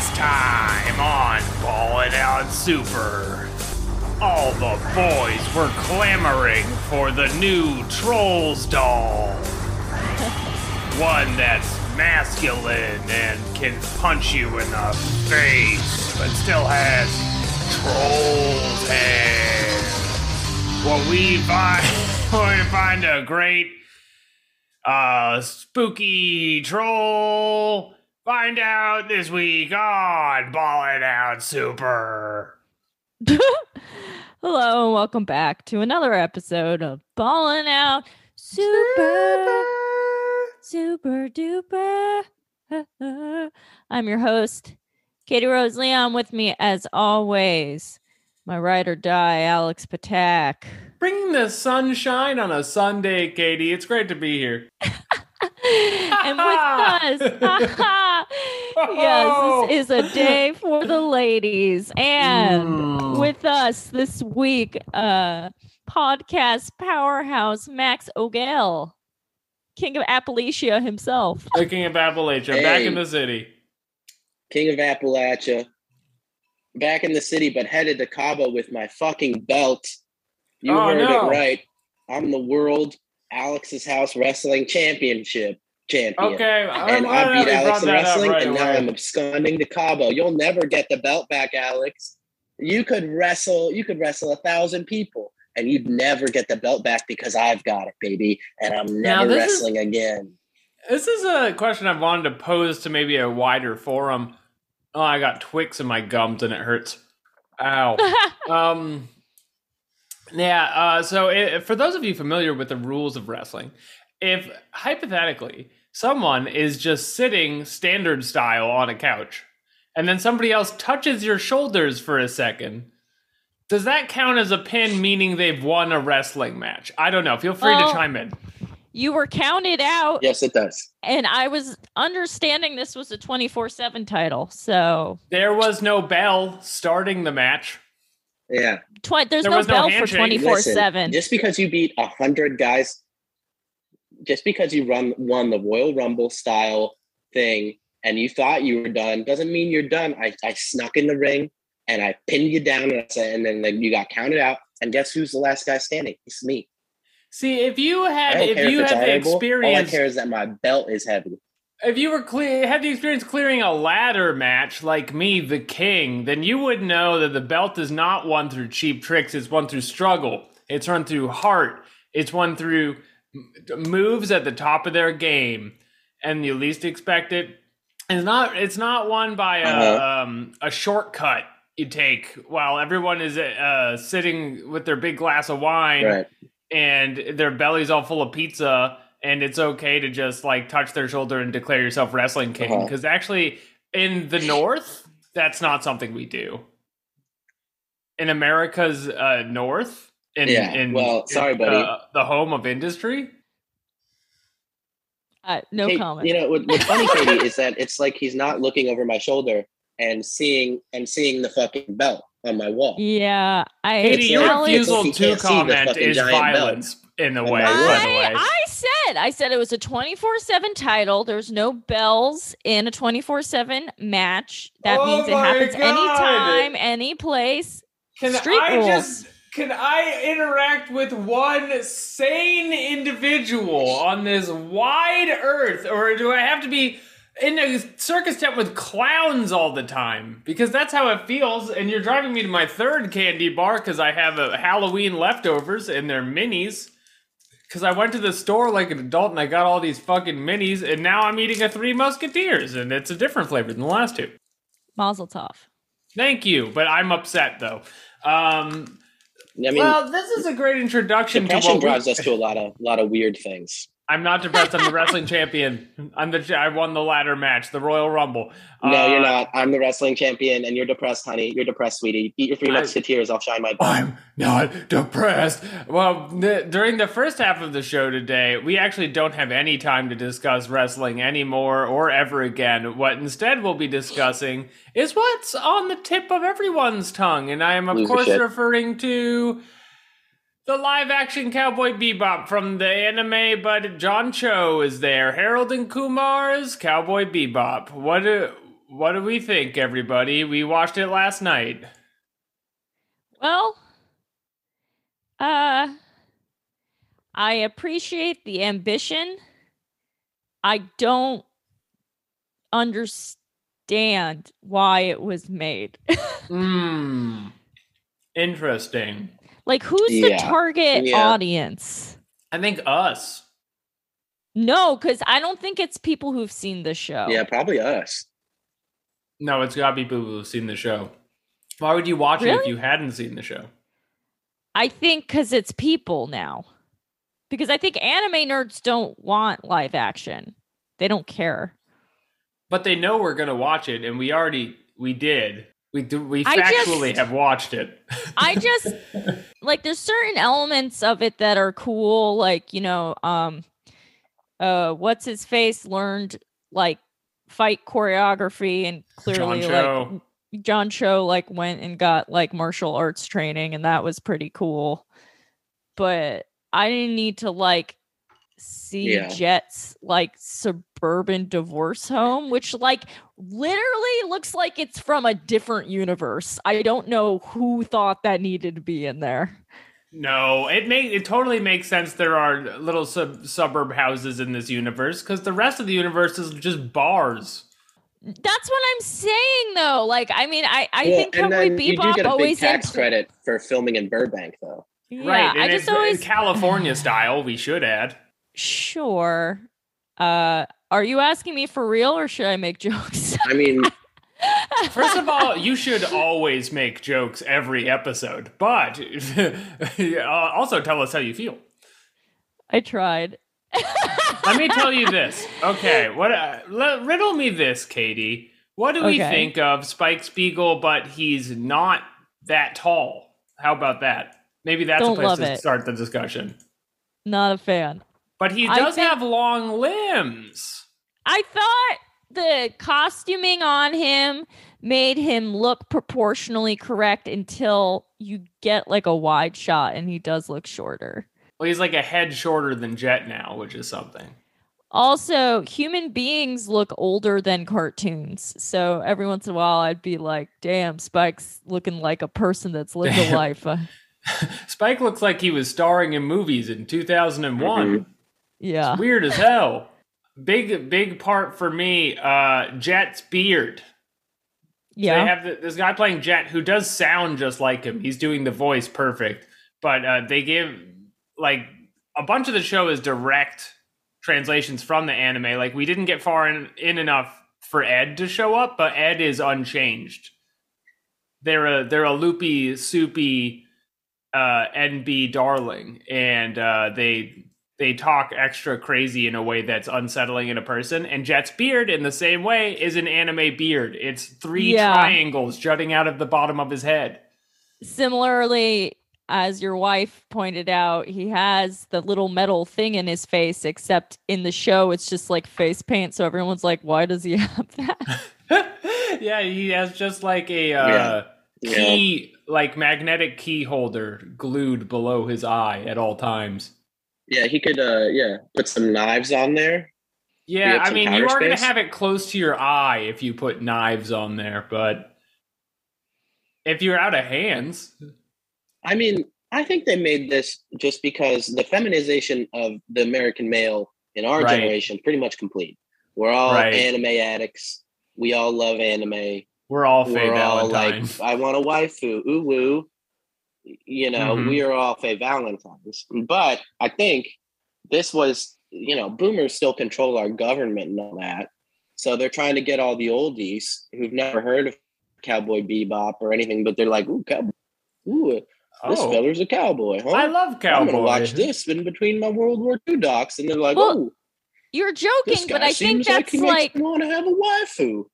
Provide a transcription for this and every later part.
Last time on Ballin' Out Super, all the boys were clamoring for the new Trolls doll. One that's masculine and can punch you in the face, but still has troll's hair. Well, we find we find a great uh spooky troll. Find out this week on Ballin' Out Super. Hello and welcome back to another episode of Ballin' Out Super Super Duper. I'm your host, Katie Rose Leon. With me, as always, my ride or die, Alex Patak. Bring the sunshine on a Sunday, Katie. It's great to be here. and with us, yes, this is a day for the ladies. And Mm. with us this week, uh, podcast powerhouse Max O'Gale, king of Appalachia himself. The King of Appalachia, back in the city. King of Appalachia, back in the city, but headed to Cabo with my fucking belt. You Oh, heard no. it right. I'm the world Alex's House Wrestling Championship champion. Okay, I'm And glad I that beat we Alex brought in that up wrestling, right and now away. I'm absconding to Cabo. You'll never get the belt back, Alex. You could wrestle. You could wrestle a thousand people, and you'd never get the belt back because I've got it, baby, and I'm never this is- wrestling again. This is a question I've wanted to pose to maybe a wider forum. Oh, I got Twix in my gums and it hurts. Ow. um, yeah. Uh, so, i for those of you familiar with the rules of wrestling, if hypothetically someone is just sitting standard style on a couch, and then somebody else touches your shoulders for a second, does that count as a pin, meaning they've won a wrestling match? I don't know. Feel free Well- to chime in. you were counted out, Yes, it does. and I was understanding this was a 24 7 title. So There was no bell starting the match. Yeah. twi- there's There no was no bell for 24 Listen, 7. Just because you beat a hundred guys, just because you run won the Royal Rumble style thing, and you thought you were done, doesn't mean you're done. I, I snuck in the ring and I pinned you down, and, I said, and then like, you got counted out. And guess who's the last guy standing? It's me. See, if you I had if you if it's had the honorable. All I care is that my belt is heavy. If you were clear had the experience clearing a ladder match like me, the king, then you would know that the belt is not won through cheap tricks, it's won through struggle. It's run through heart. It's won through moves at the top of their game. And you least expect it. It's not it's not won by a Uh-huh. um, a shortcut you take while everyone is uh, sitting with their big glass of wine Right. and their belly's all full of pizza and it's okay to just like touch their shoulder and declare yourself wrestling king Uh-huh. because actually in the north that's not something we do in america's uh, north in, Yeah, in well, sorry, in, buddy. uh, the home of industry Uh, no Kate, comment. You know what, what's funny, Katie, is that it's like he's not looking over my shoulder and seeing and seeing the fucking belt on my wall. yeah, I. Katie, your like- Alex- refusal to can't see the comment is giant belt. violence in a way my by the way I, I said, I said it was a 24 7 title. There's no bells in a 24 7 match. That Oh means it happens God. anytime, any place. Can Street I rules. just can I interact with one sane individual on this wide earth, or do I have to be in a circus tent with clowns all the time? Because that's how it feels. And you're driving me to my third candy bar because I have a Halloween leftovers and they're minis. Because I went to the store like an adult and I got all these fucking minis, and now I'm eating a Three Musketeers, and it's a different flavor than the last two. Mazel tov. Thank you, but I'm upset though. Um, I mean, well, this is a great introduction to depression what we- drives us to a lot of lot of weird things. I'm not depressed. I'm the wrestling champion. I'm the. I won the ladder match, the Royal Rumble. No, Uh, you're not. I'm the wrestling champion, and you're depressed, honey. You're depressed, sweetie. Eat your three musketeers. I'll shine my. I'm not depressed. Well, during the first half of the show today, we actually don't have any time to discuss wrestling anymore or ever again. What instead we'll be discussing is what's on the tip of everyone's tongue. And I am, of Lose course, referring to the live action Cowboy Bebop from the anime, but John Cho is there. Harold and Kumar's Cowboy Bebop. What do, what do we think, everybody? We watched it last night. Well, uh, I appreciate the ambition. I don't understand why it was made. Hmm. Interesting. Like, who's the target Yeah. audience? I think us. No, because I don't think it's people who've seen the show. Yeah, probably us. No, it's gotta be people who've seen the show. Why would you watch it if you hadn't seen the show? I think because it's people now. Because I think anime nerds don't want live action. They don't care. But they know we're gonna watch it, and we already we did. We do. We factually just- have watched it. I just like there's certain elements of it that are cool, like you know, um, uh, what's his face learned like fight choreography and clearly John like John Cho like went and got like martial arts training and that was pretty cool. But I didn't need to like see Yeah. Jet's like suburban divorce home, which like literally looks like it's from a different universe. I don't know who thought that needed to be in there. No, it make it totally makes sense. There are little sub- suburb houses in this universe because the rest of the universe is just bars. That's what I'm saying though. Like I mean I I Well, think and Cowboy then you do get a big always tax int- credit for filming in Burbank, though. Yeah, right, and I it's just always in California style. We should add. Sure. Uh, are you asking me for real or should I make jokes? I mean, First of all, you should always make jokes every episode, but uh, also tell us how you feel. I tried. Let me tell you this. Okay, what? Uh, let, riddle me this, Katie. What do we Okay. think of Spike Spiegel, but he's not that tall? How about that? Maybe that's Don't a place to it. start the discussion. Not a fan. But he does think- have long limbs. I thought the costuming on him made him look proportionally correct until you get like a wide shot and he does look shorter. Well, he's like a head shorter than Jet now, which is something. Also, human beings look older than cartoons. So every once in a while, I'd be like, damn, Spike's looking like a person that's lived a life. Spike looks like he was starring in movies in 2001. Mhm. yeah. It's weird as hell. Big, big part for me, uh, Jet's beard. Yeah. They have th- this guy playing Jet who does sound just like him. He's doing the voice perfect, but uh, they give like a bunch of the show is direct translations from the anime. Like we didn't get far in, in enough for Ed to show up, but Ed is unchanged. They're a they're a loopy, soupy uh, NB darling, and uh, they they talk extra crazy in a way that's unsettling in a person. And Jet's beard, in the same way, is an anime beard. It's three Yeah. triangles jutting out of the bottom of his head. Similarly, as your wife pointed out, he has the little metal thing in his face, except in the show, it's just like face paint. So everyone's like, why does he have that? yeah, he has just like a uh, Yeah. Yeah. key, like magnetic key holder glued below his eye at all times. Yeah, he could. uh Yeah, put some knives on there. Yeah, I mean, you are going to have it close to your eye if you put knives on there, but if you're out of hands, I mean, I think they made this just because the feminization of the American male in our Right. generation pretty much complete. We're all Right. anime addicts. We all love anime. we're all Faye We're all like, I want a waifu, ooh woo. You know, Mhm. we are all Faye Valentines. But I think this was, you know, boomers still control our government and all that. So they're trying to get all the oldies who've never heard of Cowboy Bebop or anything, but they're like, ooh, cowboy, ooh, This Oh, feller's a cowboy, huh? I love cowboys. I'm gonna watch this in between my World War II docs, and they're like, Well, "Oh, You're joking, but I think seems like that's like, makes want to have a waifu."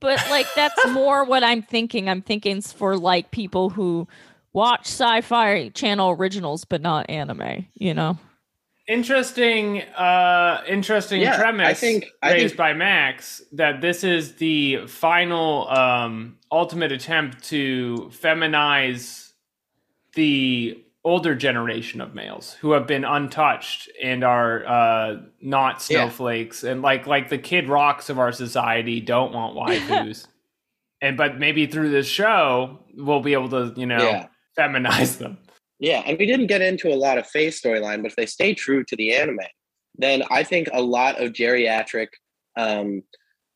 but like that's more what I'm thinking. I'm thinking for like people who watch sci-fi channel originals but not anime. You know? Interesting, uh, interesting Yeah, I think- I raised think- by Max that this is the final um, ultimate attempt to feminize the older generation of males who have been untouched and are uh, not Yeah. snowflakes and like like the kid rocks of our society don't want waifus. and but maybe through this show we'll be able to you know Yeah. Feminize them. Yeah, and we didn't get into a lot of Faye storyline, but if they stay true to the anime, then I think a lot of geriatric um,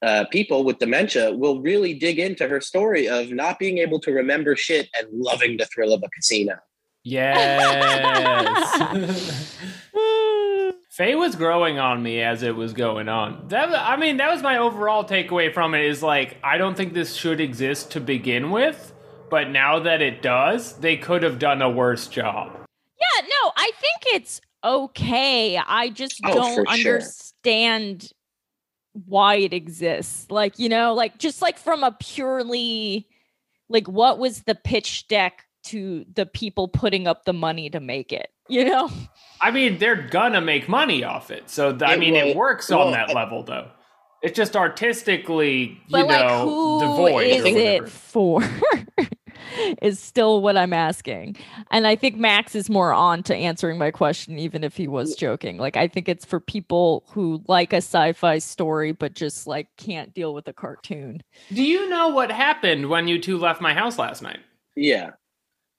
uh, people with dementia will really dig into her story of not being able to remember shit and loving the thrill of a casino. Yes. Faye was growing on me as it was going on. That I mean, that was my overall takeaway from it is like I don't think this should exist to begin with, but now that it does, they could have done a worse job. Yeah, no, I think it's okay. I just Oh, don't for sure. understand why it exists. Like, you know, like just like from a purely like what was the pitch deck to the people putting up the money to make it, you know? I mean, they're gonna make money off it. So th- I It mean, it works well, on that I- level though. It's just artistically, you But like know, who devoid. is it for? is still what I'm asking. And I think Max is more on to answering my question, even if he was joking. Like, I think it's for people who like a sci fi story, but just like can't deal with a cartoon. Do you know what happened when you two left my house last night? Yeah,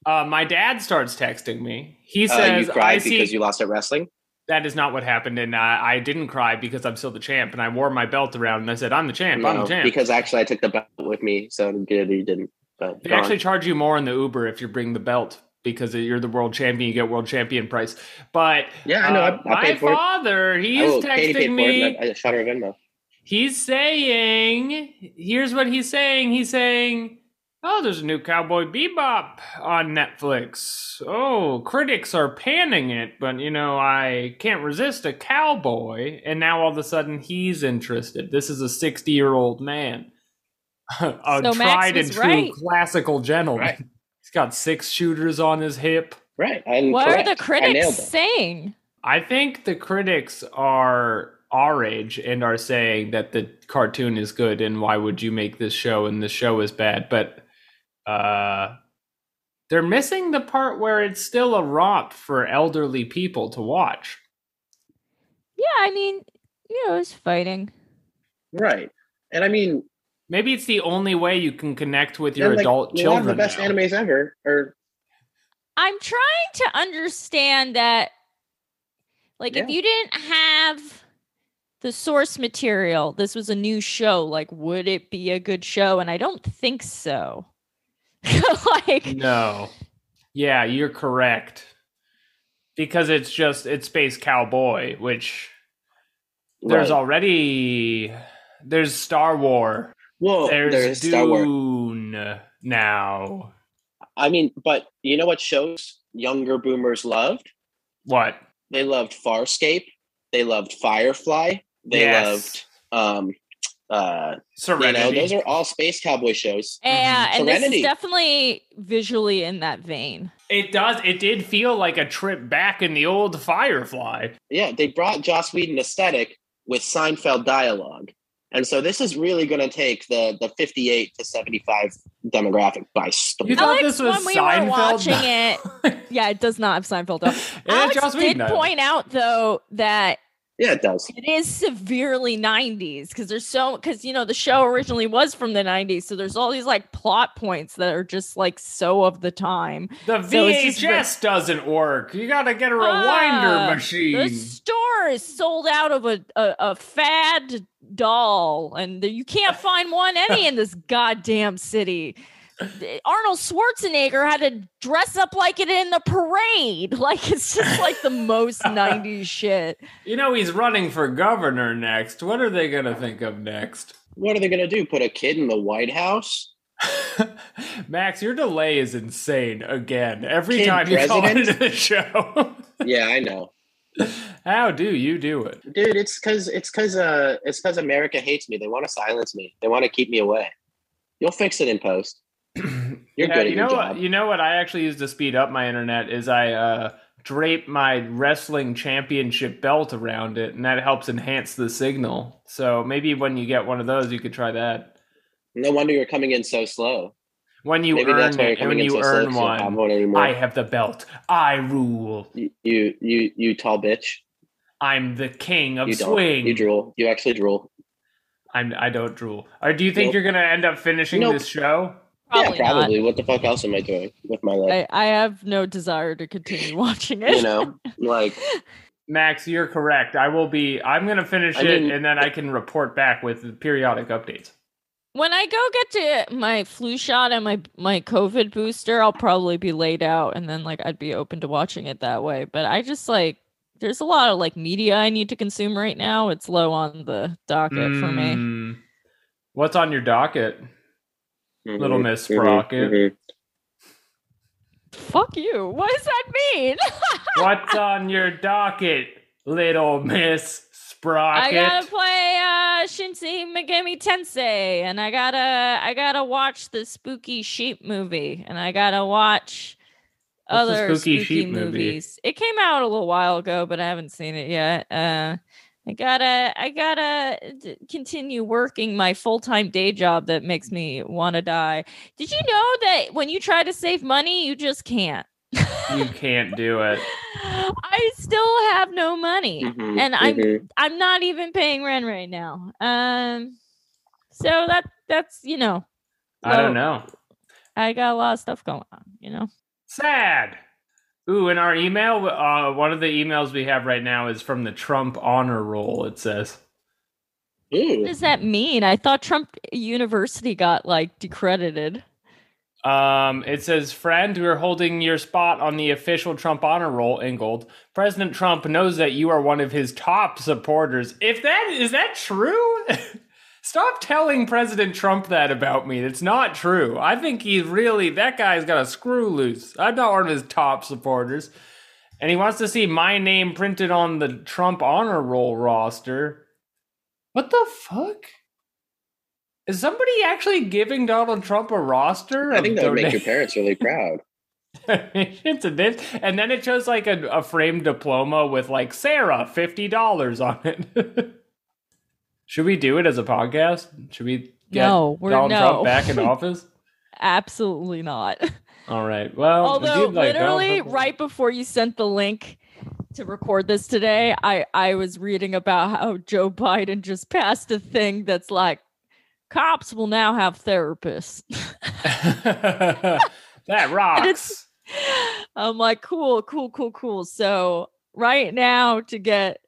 Uh, my dad starts texting me. He uh, says, you "I cried see." because you lost at wrestling. that is not what happened, and I, I didn't cry because I'm still the champ, and I wore my belt around, and I said, "I'm the champ. I'm the champ." because actually I took the belt with me, so I'm good you didn't. But they go on. actually charge you more in the Uber if you bring the belt because you're the world champion. You get world champion price. But yeah, I know. uh, I, I my paid for it. father, he's oh, texting me. it. I, I shot her a Venmo. He's saying, here's what he's saying. He's saying, oh, there's a new Cowboy Bebop on Netflix. Oh, critics are panning it, but you know, I can't resist a cowboy. And now all of a sudden he's interested. This is a 60 year old man, a So tried and true right. classical gentleman. Right. He's got six shooters on his hip. Right. I'm What correct. are the critics it. saying? I think the critics are our age and are saying that the cartoon is good and why would you make this show and the show is bad but uh they're missing the part where it's still a romp for elderly people to watch Yeah, I mean, you know, it's fighting. Right. And I mean, maybe it's the only way you can connect with your and, like, adult a lot of children the best now. animes ever are I'm trying to understand that like if you didn't have the source material, this was a new show, like would it be a good show? And I don't think so. like no yeah you're correct because it's just it's space cowboy which there's right. already there's star war well, there's, there's Star Wars. Now. I mean, but you know what shows younger boomers loved? What? They loved Farscape. They loved Firefly. They Yes. loved um uh Serenity. you know, those are all space cowboy shows. yeah, and this Serenity. is definitely visually in that vein. it does. It did feel like a trip back in the old Firefly. Yeah, they brought Joss Whedon aesthetic with Seinfeld dialogue. And so this is really going to take the the 58 to 75 demographic by storm. You thought Alex, this was when we Seinfeld? were watching it, yeah, it does not have Seinfeld. Alex Joss did Whedon point out though that yeah, it does. it is severely 90s because there's so because you know the show originally was from the 90s so there's all these like plot points that are just like so of the time The So VHS just doesn't work. You gotta get a ah, rewinder machine. the store is sold out of a, a, a fad doll and there- you can't find one any in this goddamn city arnold schwarzenegger had to dress up like it in the parade like it's just like the most 90s shit You know he's running for governor next. What are they gonna think of next? What are they going to do? Put a kid in the White House? Max, your delay is insane again. Every Kid time you call president? into the show. Yeah, I know, How do you do it? dude. It's because it's because uh, it's because America hates me. They want to silence me. They want to keep me away. You'll fix it in post. You're yeah, good at you know what? You know what I actually use to speed up my internet is I uh, drape my wrestling championship belt around it, and that helps enhance the signal. So maybe when you get one of those, you could try that. No wonder you're coming in so slow. When you Maybe earn why you're it, and when you earn slow. earn 'cause you don't have one, one. I have the belt. I rule. you, you, you, you tall bitch. I'm the king of You swing. You drool. You actually drool. I'm. I don't drool. Or do you think Nope. you're gonna end up finishing Nope. this show? Probably, yeah, probably. What the fuck else am I doing with my life? I, I have no desire to continue watching it. you know, like Max, you're correct. I will be. I'm gonna finish I it, mean- and then I can report back with periodic updates. When I go get to my flu shot and my my COVID booster, I'll probably be laid out, and then like I'd be open to watching it that way. But I just like there's a lot of like media I need to consume right now. It's low on the docket for me. Mm. What's on your docket, Little mhm, Miss Sprocket? mhm. Fuck you. What does that mean? What's on your docket, little Miss I gotta play uh Shin Megami Tensei and I gotta I gotta watch the spooky sheep movie and I gotta watch What's other spooky spooky, sheep movie? movies. It came out a little while ago, but I haven't seen it yet. Uh I gotta I gotta continue working my full-time day job that makes me want to die. Did you know that when you try to save money, you just can't? You can't do it. I still have no money. Mhm, And I'm mhm. I'm not even paying rent right now. Um, so that that's you know, I don't know. I got a lot of stuff going on. You know, Sad. Ooh, in our email, uh, one of the emails we have right now is from the Trump honor roll. It says. what does that mean? I thought Trump University got like decredited. Um, it says, friend, we're holding your spot on the official Trump honor roll, Ingold. President Trump knows that you are one of his top supporters. If that is that true? Stop telling President Trump that about me. It's not true. I think he's really that guy's got a screw loose. I'm not one of his top supporters. And he wants to see my name printed on the Trump honor roll roster. What the fuck? Is somebody actually giving Donald Trump a roster? I think that would make your parents really proud. donations and this, and then it shows like a, a framed diploma with like Sarah fifty dollars on it. Should we do it as a podcast? Should we get No, we're Donald no, Trump back in office? absolutely not. All right. Well, Although dude, like, literally Trump- right before you sent the link to record this today, I I was reading about how Joe Biden just passed a thing that's like cops will now have therapists. that rocks. I'm like, cool, cool, cool, cool. So right now to get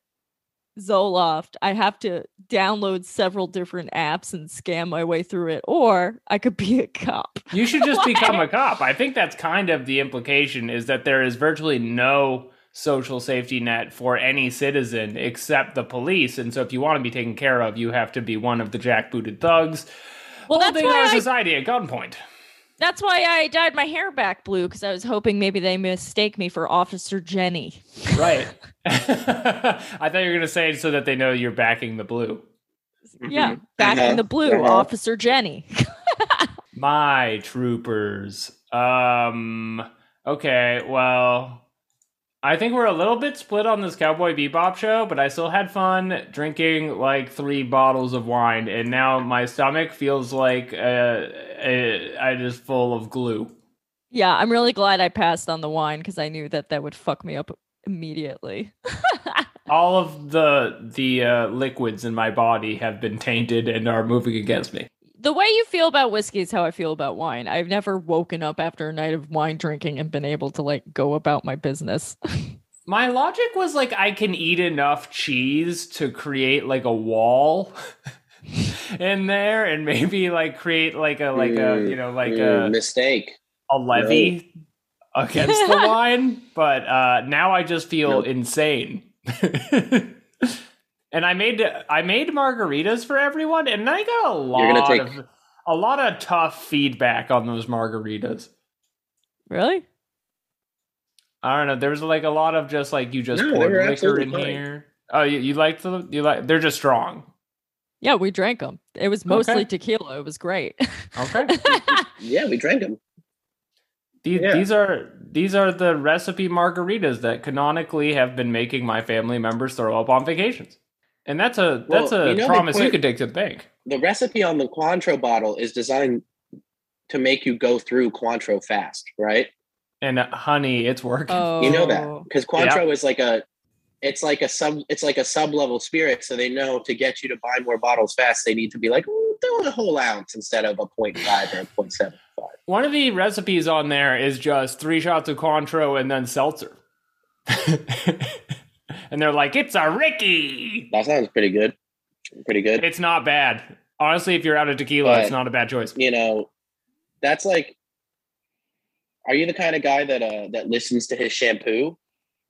Zoloft, I have to download several different apps and scam my way through it, or I could be a cop. You should just become a cop. I think that's kind of the implication is that there is virtually no social safety net for any citizen except the police. And so if you want to be taken care of, you have to be one of the jackbooted thugs Well, that's holding why our I society at gunpoint. That's why I dyed my hair back blue because I was hoping maybe they mistake me for Officer Jenny. Right. I thought you were going to say it so that they know you're backing the blue. Yeah, Mhm. back in Uh-huh, the blue, uh-huh. Officer Jenny. My troopers. Um okay, well I think we're a little bit split on this Cowboy Bebop show, but I still had fun drinking like three bottles of wine, and now my stomach feels like uh, I just full of glue. yeah, I'm really glad I passed on the wine because I knew that that would fuck me up immediately. All of the the uh, liquids in my body have been tainted and are moving against me. The way you feel about whiskey is how I feel about wine. I've never woken up after a night of wine drinking and been able to like go about my business. My logic was like I can eat enough cheese to create like a wall in there and maybe like create like a like a Mm, you know like Mm, a mistake. a levee against the wine, but uh now I just feel Nope. insane. And I made I made margaritas for everyone and I got a lot You're take- of a lot of tough feedback on those margaritas. Really? I don't know. There was like a lot of just like you just No, they poured liquor in fine. here. Oh, you, you like the you like they're just strong. Yeah, we drank them. It was mostly Okay. tequila. It was great. Okay. Yeah, we drank them. These, Yeah. these are these are the recipe margaritas that canonically have been making my family members throw up on vacations. And that's a Well, that's a you know they promise you put- could take to the bank. The recipe on the Cointreau bottle is designed to make you go through Cointreau fast, right? And uh, honey, it's working. oh, You know that because Cointreau is like a, it's like a sub, it's like a sub level spirit. So they know to get you to buy more bottles fast, they need to be like, "Ooh, throw a whole ounce instead of a 0.5 or a 0.75. One of the recipes on there is just three shots of Cointreau and then seltzer. and they're like, it's a Rickey. That sounds pretty good. Pretty good. It's not bad. Honestly, if you're out of tequila, it's not a bad choice. you know, that's like, are you the kind of guy that uh that listens to his shampoo,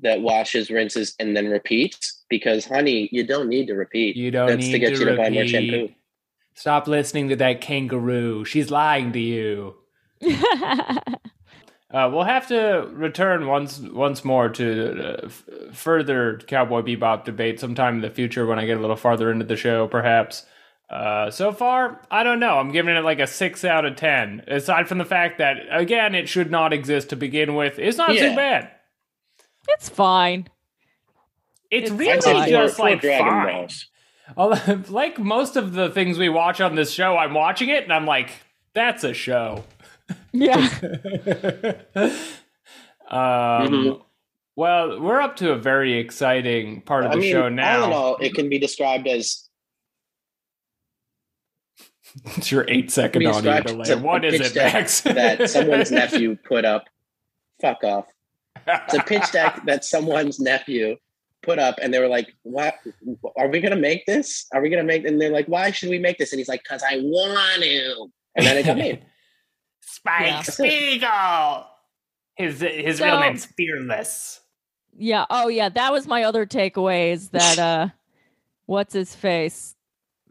that washes, rinses, and then repeats? Because honey, you don't need to repeat. You don't That's need to get you to buy more shampoo. Stop listening to that kangaroo. She's lying to you. Uh, we'll have to return once once more to uh, f- further Cowboy Bebop debate sometime in the future when I get a little farther into the show, perhaps. Uh, so far, I don't know. I'm giving it like a six out of ten. Aside from the fact that again, it should not exist to begin with. It's not too bad. it's fine. It's, It's really fine. just like Dragon fine. Balls. Although, like most of the things we watch on this show, I'm watching it and I'm like, that's a show. Yeah. um, Mhm. Well, we're up to a very exciting part of I the mean, show all in now. all, it can be described as it's your eight second Can be audio delay. What is it, Max? that someone's nephew put up. Fuck off. It's a pitch deck that someone's nephew put up, and they were like, "What? Are we gonna make this? Are we gonna make?" And they're like, "Why should we make this?" And he's like, "Cause I want to." And then it got made. Spike Yeah. Spiegel. His his So- real name's Fearless. Yeah. Oh, yeah. That was my other takeaway is that, uh, what's his face?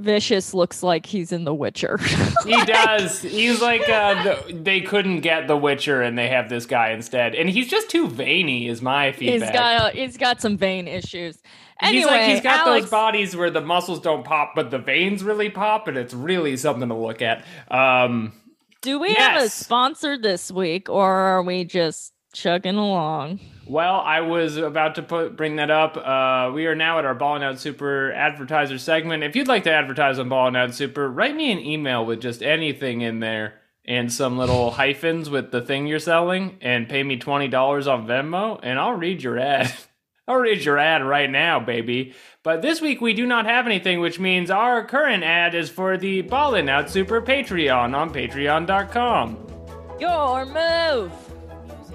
Vicious looks like he's in The Witcher. He does. He's like uh, the, they couldn't get The Witcher, and they have this guy instead, and he's just too veiny. Is my he's feedback. got, he's got some vein issues. Anyway, he's like he's got Alex, those bodies where the muscles don't pop, but the veins really pop, and it's really something to look at. Um, do we have a sponsor this week or are we just chugging along? well, I was about to put bring that up. Uh, we are now at our Ballin' Out Super advertiser segment. If you'd like to advertise on Ballin' Out Super, write me an email with just anything in there and some little hyphens with the thing you're selling, and pay me twenty dollars on Venmo, and I'll read your ad. I'll read your ad right now, baby. But this week we do not have anything, which means our current ad is for the Ballin' Out Super Patreon on patreon.com. Your move.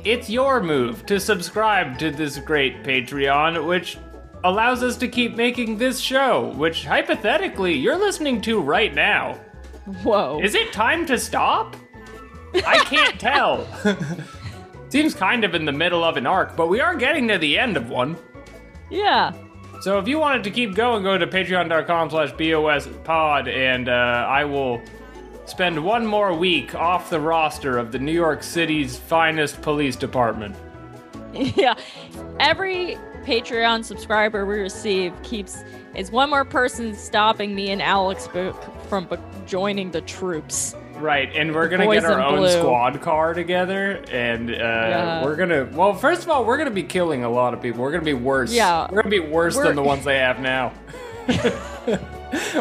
It's your move to subscribe to this great Patreon, which allows us to keep making this show, which hypothetically you're listening to right now. Whoa. Is it time to stop? I can't tell. Seems kind of in the middle of an arc, but we are getting to the end of one. yeah. So if you wanted to keep going, go to patreon.com slash bospod, and uh, I will spend one more week off the roster of the New York City's finest police department. Yeah. Every Patreon subscriber we receive keeps is one more person stopping me and Alex from joining the troops. Right, and we're gonna get our own blue. squad car together, and uh, Yeah. we're gonna. Well, first of all, we're gonna be killing a lot of people. We're gonna be worse. Yeah. we're gonna be worse We're- than the ones they have now.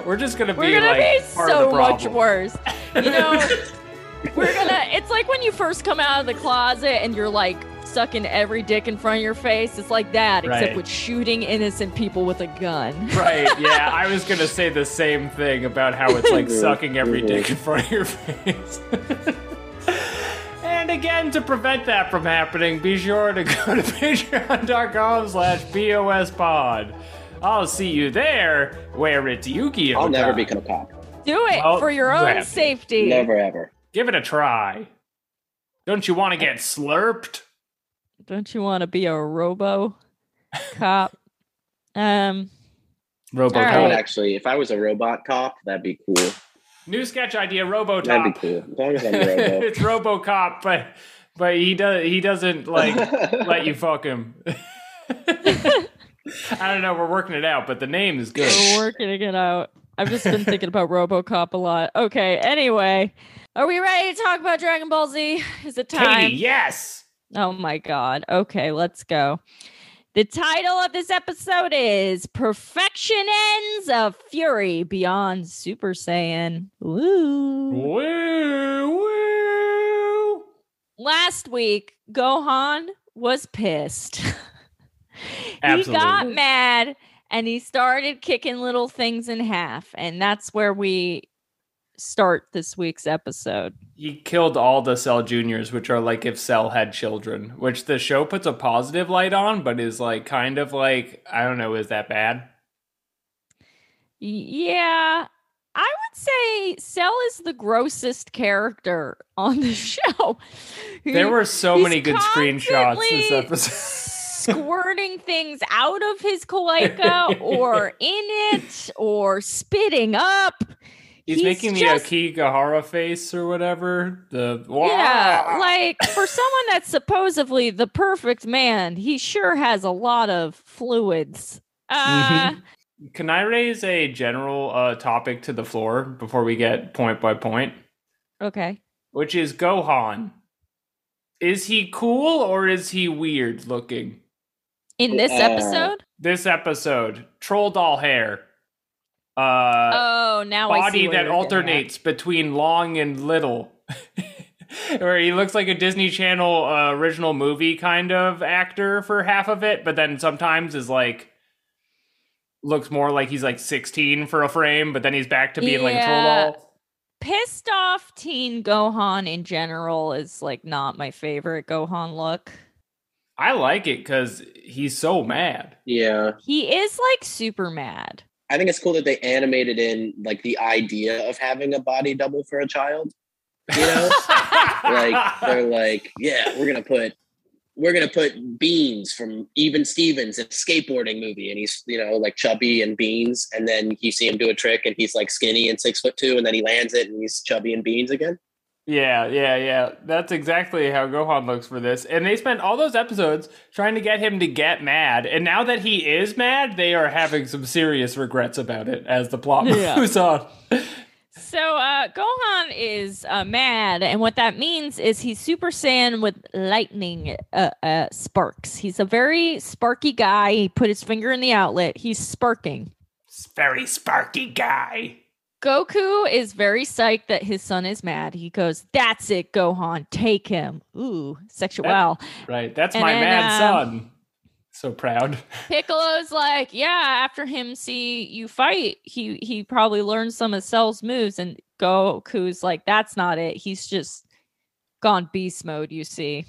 we're just gonna be We're gonna like be so much worse. You know, we're gonna. It's like when you first come out of the closet and you're like sucking every dick in front of your face. It's like that, except Right. with shooting innocent people with a gun. Right, yeah, I was gonna say the same thing about how it's like sucking every dick in front of your face. and again, to prevent that from happening, be sure to go to patreon.com slash bospod. I'll see you there, where it's Yu-Gi-Oh! I'll never time. become a cop. Do it Well, for your own have safety. Never ever. Give it a try. Don't you want to get slurped? Don't you want to be a robo cop? Um. Robo All I would right. actually, if I was a robot cop, that'd be cool. New sketch idea, robo cop. That'd be cool. As long as I'm Robo. it's RoboCop, but but he does he doesn't like let you fuck him. I don't know. We're working it out, but the name is good. We're working it out. I've just been thinking about RoboCop a lot. Okay, anyway, are we ready to talk about Dragon Ball Z? Is it time? Katie, yes. Oh my god. Okay, let's go. The title of this episode is Perfection Ends of Fury Beyond Super Saiyan. Woo. Woo woo. Last week, Gohan was pissed. he got mad and he started kicking little things in half. And that's where we start this week's episode. He killed all the Cell Juniors, which are like if Cell had children, which the show puts a positive light on, but is like kind of like I don't know, is that bad? Yeah, I would say Cell is the grossest character on the show. There were so he's many good screenshots this episode. squirting things out of his cloaca or in it or spitting up. He's, He's making the just- Akigahara face or whatever. The Yeah, like for someone that's supposedly the perfect man, he sure has a lot of fluids. Uh, Can I raise a general uh, topic to the floor before we get point by point? okay. Which is Gohan. Is he cool or is he weird looking? In this Uh, episode? This episode, troll doll hair. Uh, Oh, now I body that you're getting at. alternates between long and little. Where he looks like a Disney Channel uh, original movie kind of actor for half of it, but then sometimes is like looks more like he's like 16 for a frame, but then he's back to being like a troll Yeah. doll. Pissed off teen Gohan in general is like not my favorite Gohan look. I like it because he's so mad. yeah. He is like super mad. I think it's cool that they animated in like the idea of having a body double for a child. You know? like they're like, yeah, we're gonna put we're gonna put Beans from Even Stevens, a skateboarding movie, and he's you know like chubby and Beans, and then you see him do a trick and he's like skinny and six foot two, and then he lands it and he's chubby and Beans again. Yeah, yeah, yeah. That's exactly how Gohan looks for this. And they spent all those episodes trying to get him to get mad. And now that he is mad, they are having some serious regrets about it as the plot Yeah. moves on. So uh Gohan is uh, mad, and what that means is he's Super Saiyan with lightning uh, uh, sparks. He's a very sparky guy. He put his finger in the outlet. He's sparking. Very sparky guy. Goku is very psyched that his son is mad. He goes, "That's it, Gohan. Take him." Ooh, sexual. Right. That's And my then, mad uh, son. So proud. Piccolo's like, "Yeah." After him see you fight, he he probably learned some of Cell's moves, and Goku's like, "That's not it. He's just gone beast mode." You see,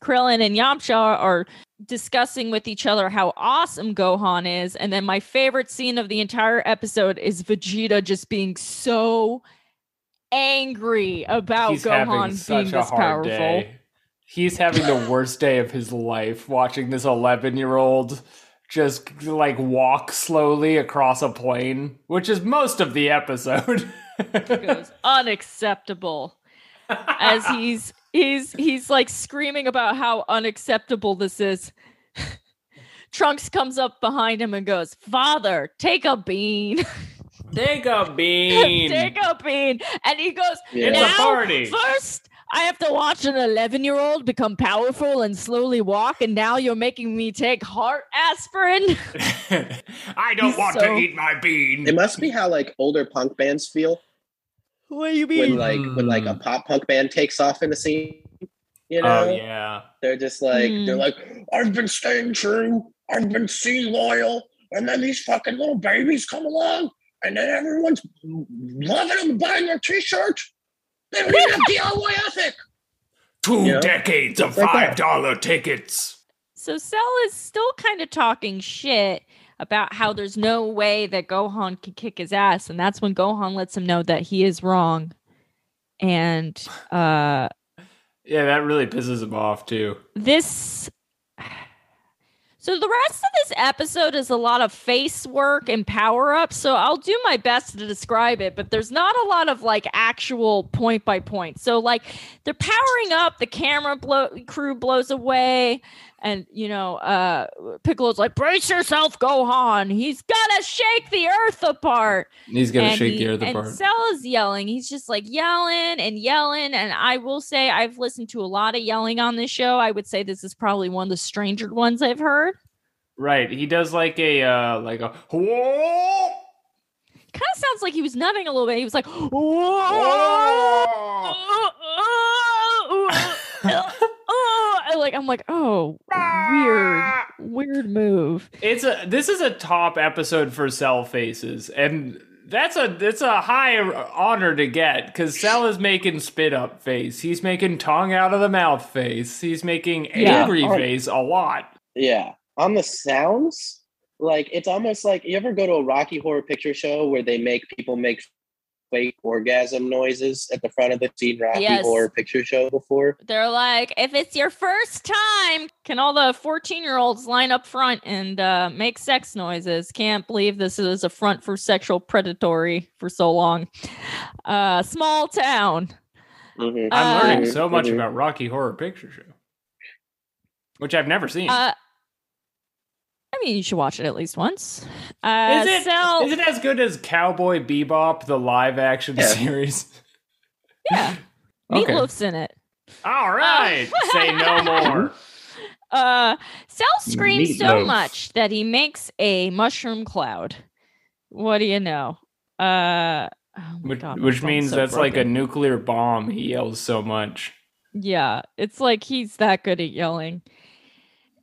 Krillin and Yamcha are discussing with each other how awesome Gohan is, and then my favorite scene of the entire episode is Vegeta just being so angry about He's Gohan being this powerful. day. He's having the worst day of his life watching this 11 year old just like walk slowly across a plane, which is most of the episode. It goes unacceptable as he's he's he's like screaming about how unacceptable this is trunks comes up behind him and goes father take a bean Take a bean. take a bean and he goes Yeah. It's a party. first i have to watch an 11 year old become powerful and slowly walk and now you're making me take heart aspirin I don't He's want so- to eat my bean. It must be how like older punk bands feel what do you when like when like a Mm. pop punk band takes off in the scene. You know, oh yeah. they're just like Hmm. they're like, I've been staying true, I've been sea loyal, and then these fucking little babies come along, and then everyone's loving them, buying their t-shirts. They don't even have DIY ethic. Two Yeah. decades of like five dollar tickets. So Cell is still kind of talking shit about how there's no way that Gohan can kick his ass, and that's when Gohan lets him know that he is wrong. And uh Yeah, that really pisses him off too. this So the rest of this episode is a lot of face work and power ups. So I'll do my best to describe it, but there's not a lot of like actual point by point. So like they're powering up, the camera blow crew blows away, and you know, uh Piccolo's like, brace yourself, Gohan. He's gotta shake the earth apart. He's gonna and shake he- the earth and apart. Cell is yelling. He's just like yelling and yelling. And I will say, I've listened to a lot of yelling on this show. I would say this is probably one of the stranger ones I've heard. Right. He does like a uh like a whoa. Kind of sounds like he was nutting a little bit. He was like, Oh, like I'm like, oh, weird, weird move. It's a this is a top episode for Cell faces, and that's a it's a high honor to get because Cell is making spit up face. He's making tongue out of the mouth face. He's making Yeah. angry Oh. face a lot. Yeah. On the sounds, like it's almost like you ever go to a Rocky Horror Picture Show where they make people make fake orgasm noises at the front of the seen Rocky Yes. Horror Picture Show before? They're like, if it's your first time, can all the 14 year olds line up front and uh, make sex noises? Can't believe this is a front for sexual predatory for so long. Uh, small town. Mhm. I'm Uh, learning so much Mhm. about Rocky Horror Picture Show, which I've never seen. Uh, I mean, you should watch it at least once. Uh, is it Cell- is it as good as Cowboy Bebop, the live action Yeah. series? yeah, Okay. Meatloaf's in it. All right, say no more. Uh, Cell screams so much that he makes a mushroom cloud. What do you know? Uh, oh Which, God, which means so that's like a nuclear bomb. He yells so much. Yeah, it's like he's that good at yelling.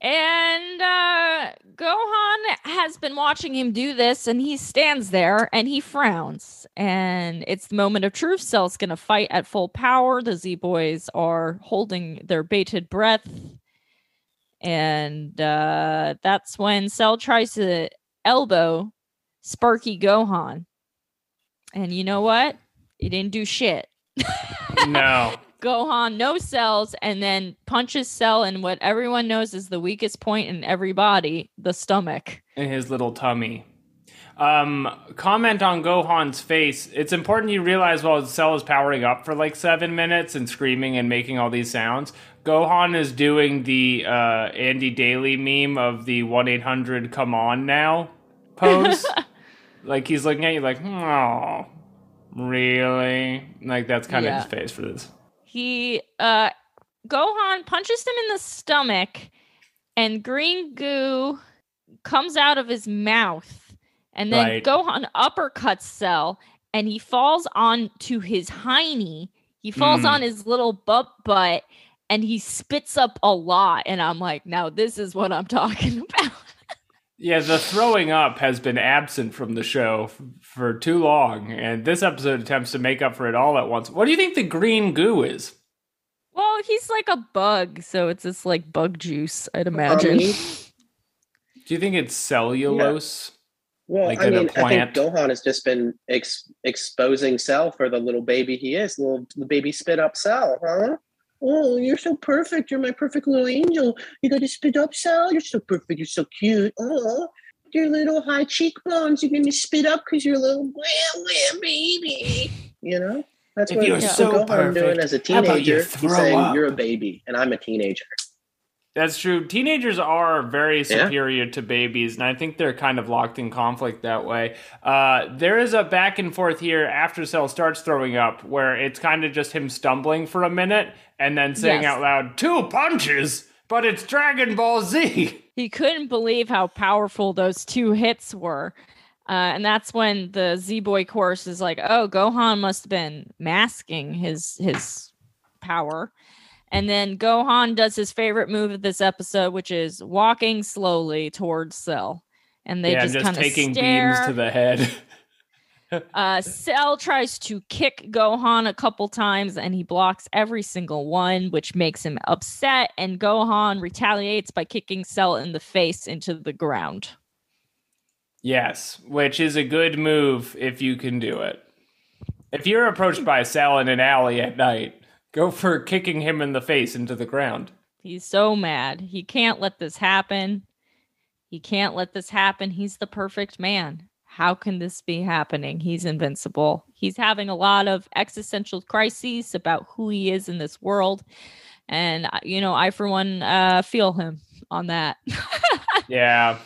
And uh Gohan has been watching him do this and he stands there and he frowns. And it's the moment of truth. Cell's gonna fight at full power. The Z boys are holding their bated breath. And uh that's when Cell tries to elbow Sparky Gohan. And you know what? He didn't do shit. No. Gohan no cells and then punches Cell in what everyone knows is the weakest point in every body, the stomach. in his little tummy. Um, comment on Gohan's face. It's important you realize while Cell is powering up for like seven minutes and screaming and making all these sounds, Gohan is doing the uh, Andy Daly meme of the 1 800 come on now pose. like he's looking at you like, oh, really? Like that's kind Yeah. of his face for this. He uh Gohan punches him in the stomach and green goo comes out of his mouth and then Right. Gohan uppercuts Cell and he falls onto his hiney. He falls Mm. on his little butt butt and he spits up a lot and I'm like, now this is what I'm talking about. Yeah, the throwing up has been absent from the show for too long, and this episode attempts to make up for it all at once. What do you think the green goo is? Well, he's like a bug, so it's just like bug juice, I'd imagine. Honey? Do you think it's cellulose? Well, Like I mean, I think Gohan has just been ex- exposing Cell for the little baby he is, little the baby spit up Cell, huh? Oh, you're so perfect. You're my perfect little angel. You got to spit up Cell. You're so perfect. You're so cute. Oh, your little high cheekbones. You're going to spit up because you're a little wah, wah, baby. You know? That's If what you're that's so what Gohan doing as a teenager. you teenager. He's saying, up? You're a baby, and I'm a teenager. That's true. Teenagers are very Yeah. superior to babies, and I think they're kind of locked in conflict that way. Uh, there is a back and forth here after Cell starts throwing up, where it's kind of just him stumbling for a minute and then saying Yes. out loud, two punches, but it's Dragon Ball Z. he couldn't believe how powerful those two hits were. Uh, and that's when the Z Boy chorus is like, "Oh, Gohan must have been masking his his power." And then Gohan does his favorite move of this episode, which is walking slowly towards Cell, and they yeah, just, just kind of taking stare. beams to the head. Uh, Cell tries to kick Gohan a couple times and he blocks every single one, which makes him upset. And Gohan retaliates by kicking Cell in the face into the ground. Yes, which is a good move if you can do it. If you're approached by Cell in an alley at night, go for kicking him in the face into the ground. He's so mad. He can't let this happen. He can't let this happen. He's the perfect man. How can this be happening? He's invincible. He's having a lot of existential crises about who he is in this world. And, uh, you know, I, for one, uh, feel him on that. Yeah.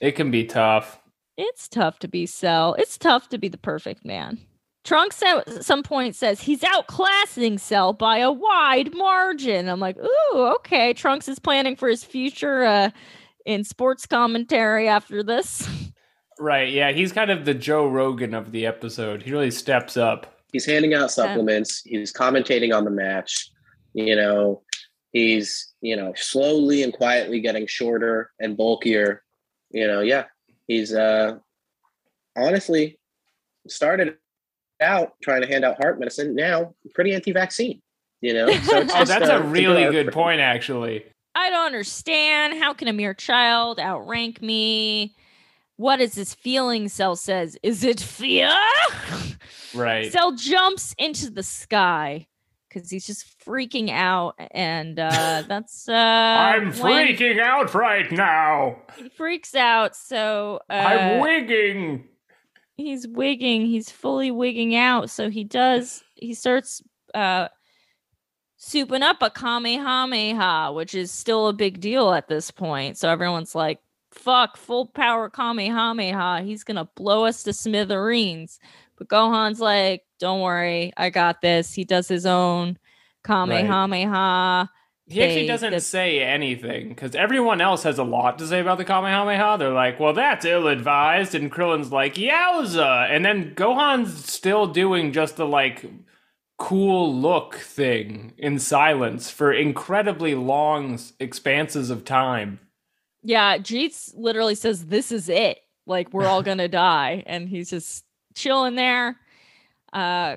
It can be tough. it's tough to be Cell. It's tough to be the perfect man. Trunks at some point says he's outclassing Cell by a wide margin. I'm like, ooh, okay. Trunks is planning for his future uh, in sports commentary after this. Right. Yeah. He's kind of the Joe Rogan of the episode. He really steps up. He's handing out supplements. He's commentating on the match. You know, he's you know slowly and quietly getting shorter and bulkier. You know, yeah, he's uh honestly started out trying to hand out heart medicine. Now pretty anti-vaccine. You know, so it's Oh, just, that's uh, a really good good point, actually. I don't understand. How can a mere child outrank me? What is this feeling? Cell says, is it fear? Right. Cell jumps into the sky because he's just freaking out, and uh, that's uh, I'm freaking out right now. He freaks out, so uh, I'm wigging. he's wigging. He's fully wigging out. So he does. He starts uh, souping up a kamehameha, which is still a big deal at this point. So everyone's like, "Fuck, full power kamehameha! He's gonna blow us to smithereens." But Gohan's like, "Don't worry, I got this." He does his own kamehameha. He actually doesn't the- say anything because everyone else has a lot to say about the Kamehameha. They're like, well, that's ill advised. And Krillin's like, yowza. And then Gohan's still doing just the like cool look thing in silence for incredibly long expanses of time. Yeah, Jeets literally says, This is it. Like, we're all gonna die. And he's just chilling there. Uh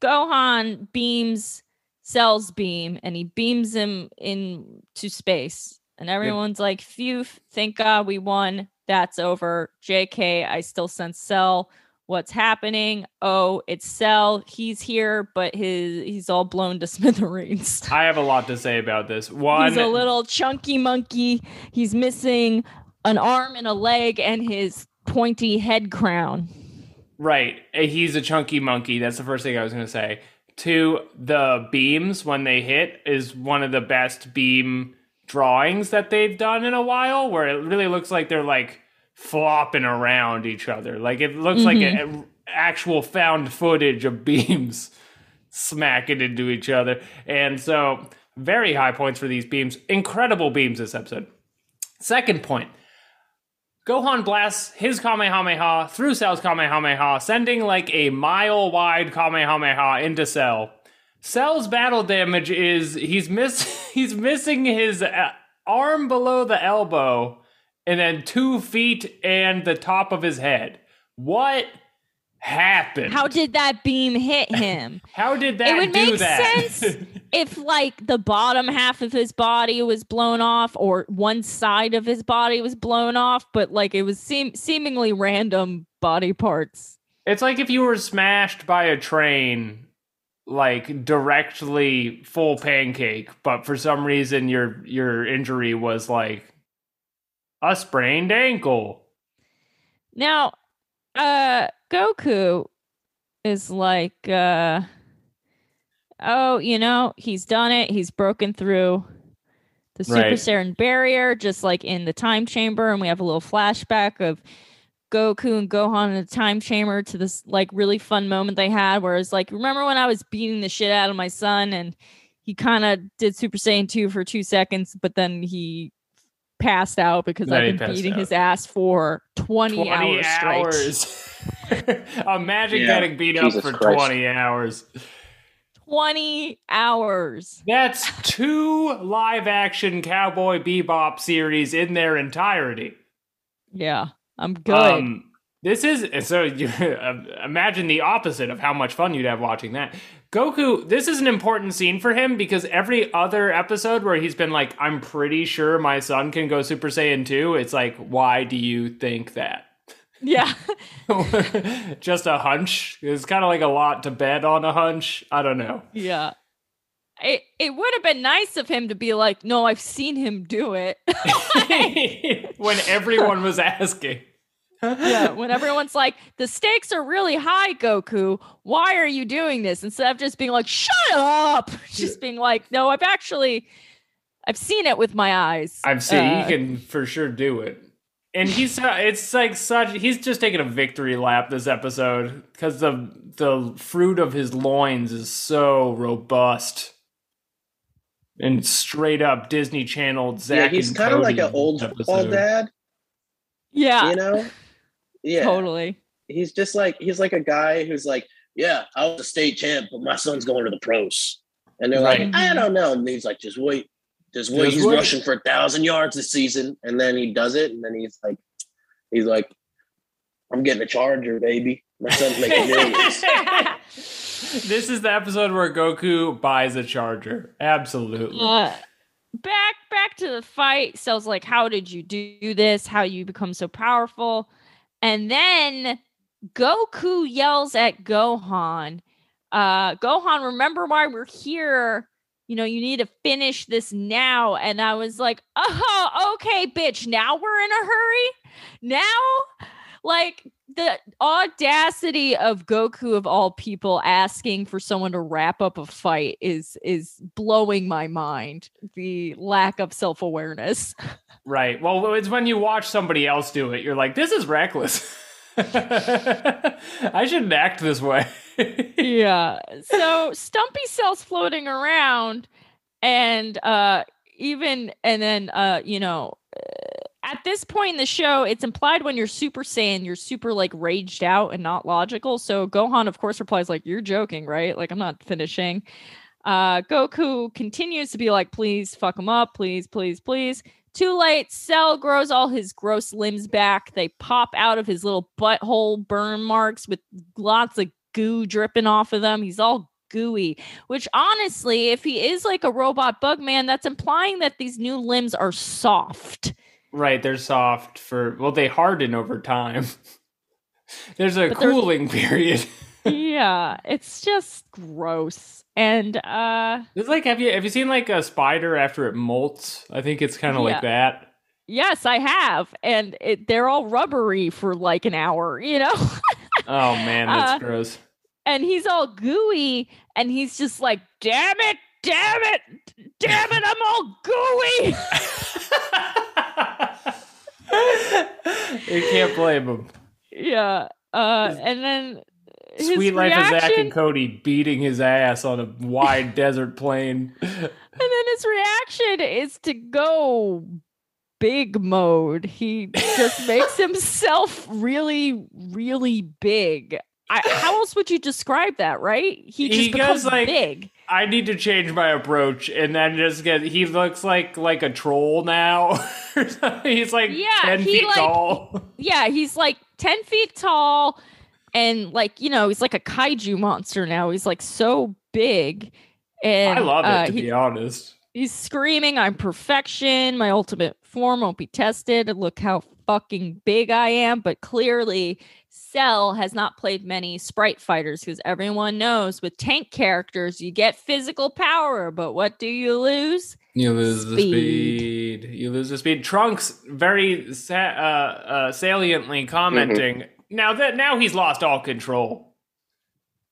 Gohan beams Cell's beam and he beams him into space. And everyone's like, Phew, thank God we won. That's over. JK, I still sense Cell. What's happening? Oh, it's Cell. He's here, but his he's all blown to smithereens. I have a lot to say about this. One, He's a little chunky monkey. He's missing an arm and a leg and his pointy head crown. Right. Uh, He's a chunky monkey. That's the first thing I was going to say. Two, the beams when they hit is one of the best beam drawings that they've done in a while, where it really looks like they're like flopping around each other. Like it looks like a, a actual found footage of beams smacking into each other. And so, very high points for these beams. Incredible beams this episode. Second point. Gohan blasts his Kamehameha through Cell's Kamehameha, sending like a mile wide Kamehameha into Cell. Cell's battle damage is he's miss he's missing his uh, arm below the elbow, and then two feet and the top of his head. What happened? How did that beam hit him? How did that it would make that? sense if like the bottom half of his body was blown off or one side of his body was blown off, but like it was seem- seemingly random body parts. It's like if you were smashed by a train, like directly full pancake, but for some reason your your injury was like a sprained ankle. Now, uh Goku is like uh oh, you know, he's done it. He's broken through the Super Right. Saiyan barrier just like in the time chamber and we have a little flashback of Goku and Gohan in the time chamber to this like really fun moment they had where it's like remember when I was beating the shit out of my son and he kind of did Super Saiyan 2 for 2 seconds but then he passed out because Then I've been beating out. his ass for 20, 20 hours straight. hours. Imagine Yeah, getting beat up for Christ. 20 hours. 20 hours. That's two live action Cowboy Bebop series in their entirety. Yeah, I'm good. Um, this is so. You, um, imagine the opposite of how much fun you'd have watching that. Goku, this is an important scene for him because every other episode where he's been like, "I'm pretty sure my son can go Super Saiyan 2," it's like, why do you think that? yeah. Just a hunch. It's kind of like a lot to bet on a hunch. I don't know. yeah. it, it would have been nice of him to be like, no, I've seen him do it. when everyone was asking. Yeah, when everyone's like, the stakes are really high, Goku. Why are you doing this? Instead of just being like, shut up. Just being like, no, I've actually I've seen it with my eyes. I've seen Uh, he can for sure do it. And he's it's like such he's just taking a victory lap this episode because the the fruit of his loins is so robust and straight up Disney Channel Zach. yeah, he's and kind of like an old football dad, Yeah, you know? Yeah. totally. He's just like he's like a guy who's like, Yeah, I was a state champ, but my son's going to the pros. And they're Right. like, I don't know. And he's like, just wait. Just wait. Just he's wait. rushing for a thousand yards this season. And then he does it, and then he's like, he's like, I'm getting a charger, baby. My son's making millions. this is the episode where Goku buys a charger. Absolutely. Uh, back back to the fight. Cell's like, how did you do this? How you become so powerful? And then Goku yells at Gohan. Uh, Gohan, remember why we're here? You know, you need to finish this now. And I was like, oh, okay, bitch. Now we're in a hurry. Now, like the audacity of Goku of all people asking for someone to wrap up a fight is is blowing my mind. The lack of self awareness. Right. Well, it's when you watch somebody else do it, you're like, this is reckless. I shouldn't act this way. yeah. So Stumpy Cell's floating around, and uh even and then uh you know. Uh, at this point in the show, it's implied when you're Super Saiyan, you're super like raged out and not logical. So Gohan, of course, replies like, "You're joking, right? Like I'm not finishing." Uh, Goku continues to be like, "Please fuck him up, please, please, please." Too late. Cell grows all his gross limbs back. They pop out of his little butthole burn marks with lots of goo dripping off of them. He's all gooey, which honestly, if he is like a robot bug man, that's implying that these new limbs are soft. Right. They're soft for, well, they harden over time. There's a But cooling period. yeah, it's just gross. And uh It's like, have you have you seen like a spider after it molts? I think it's kind of Yeah. like that. yes, I have. And it, they're all rubbery for like an hour, you know? Oh man, that's Uh, gross. and he's all gooey and he's just like, "Damn it, damn it. Damn it, I'm all gooey." you can't blame him. yeah. Uh and then his Suite life of Zack and Cody beating his ass on a wide desert plain. And then his reaction is to go big mode. He just makes himself really, really big. I, how else would you describe that, right? He just He becomes goes, like- big. I need to change my approach, and then just get. He looks like like a troll now. He's like Yeah, ten he, feet like- tall. Yeah, he's like 10 feet tall and like, you know, he's like a kaiju monster now. He's like so big. And I love it uh, to he- be honest. He's screaming, I'm perfection. My ultimate form won't be tested. Look how fucking big I am. But clearly, Cell has not played many sprite fighters because everyone knows with tank characters, you get physical power. But what do you lose? You lose the Speed. speed. You lose the speed. Trunks very sa- uh, uh, saliently commenting. Now that now he's lost all control.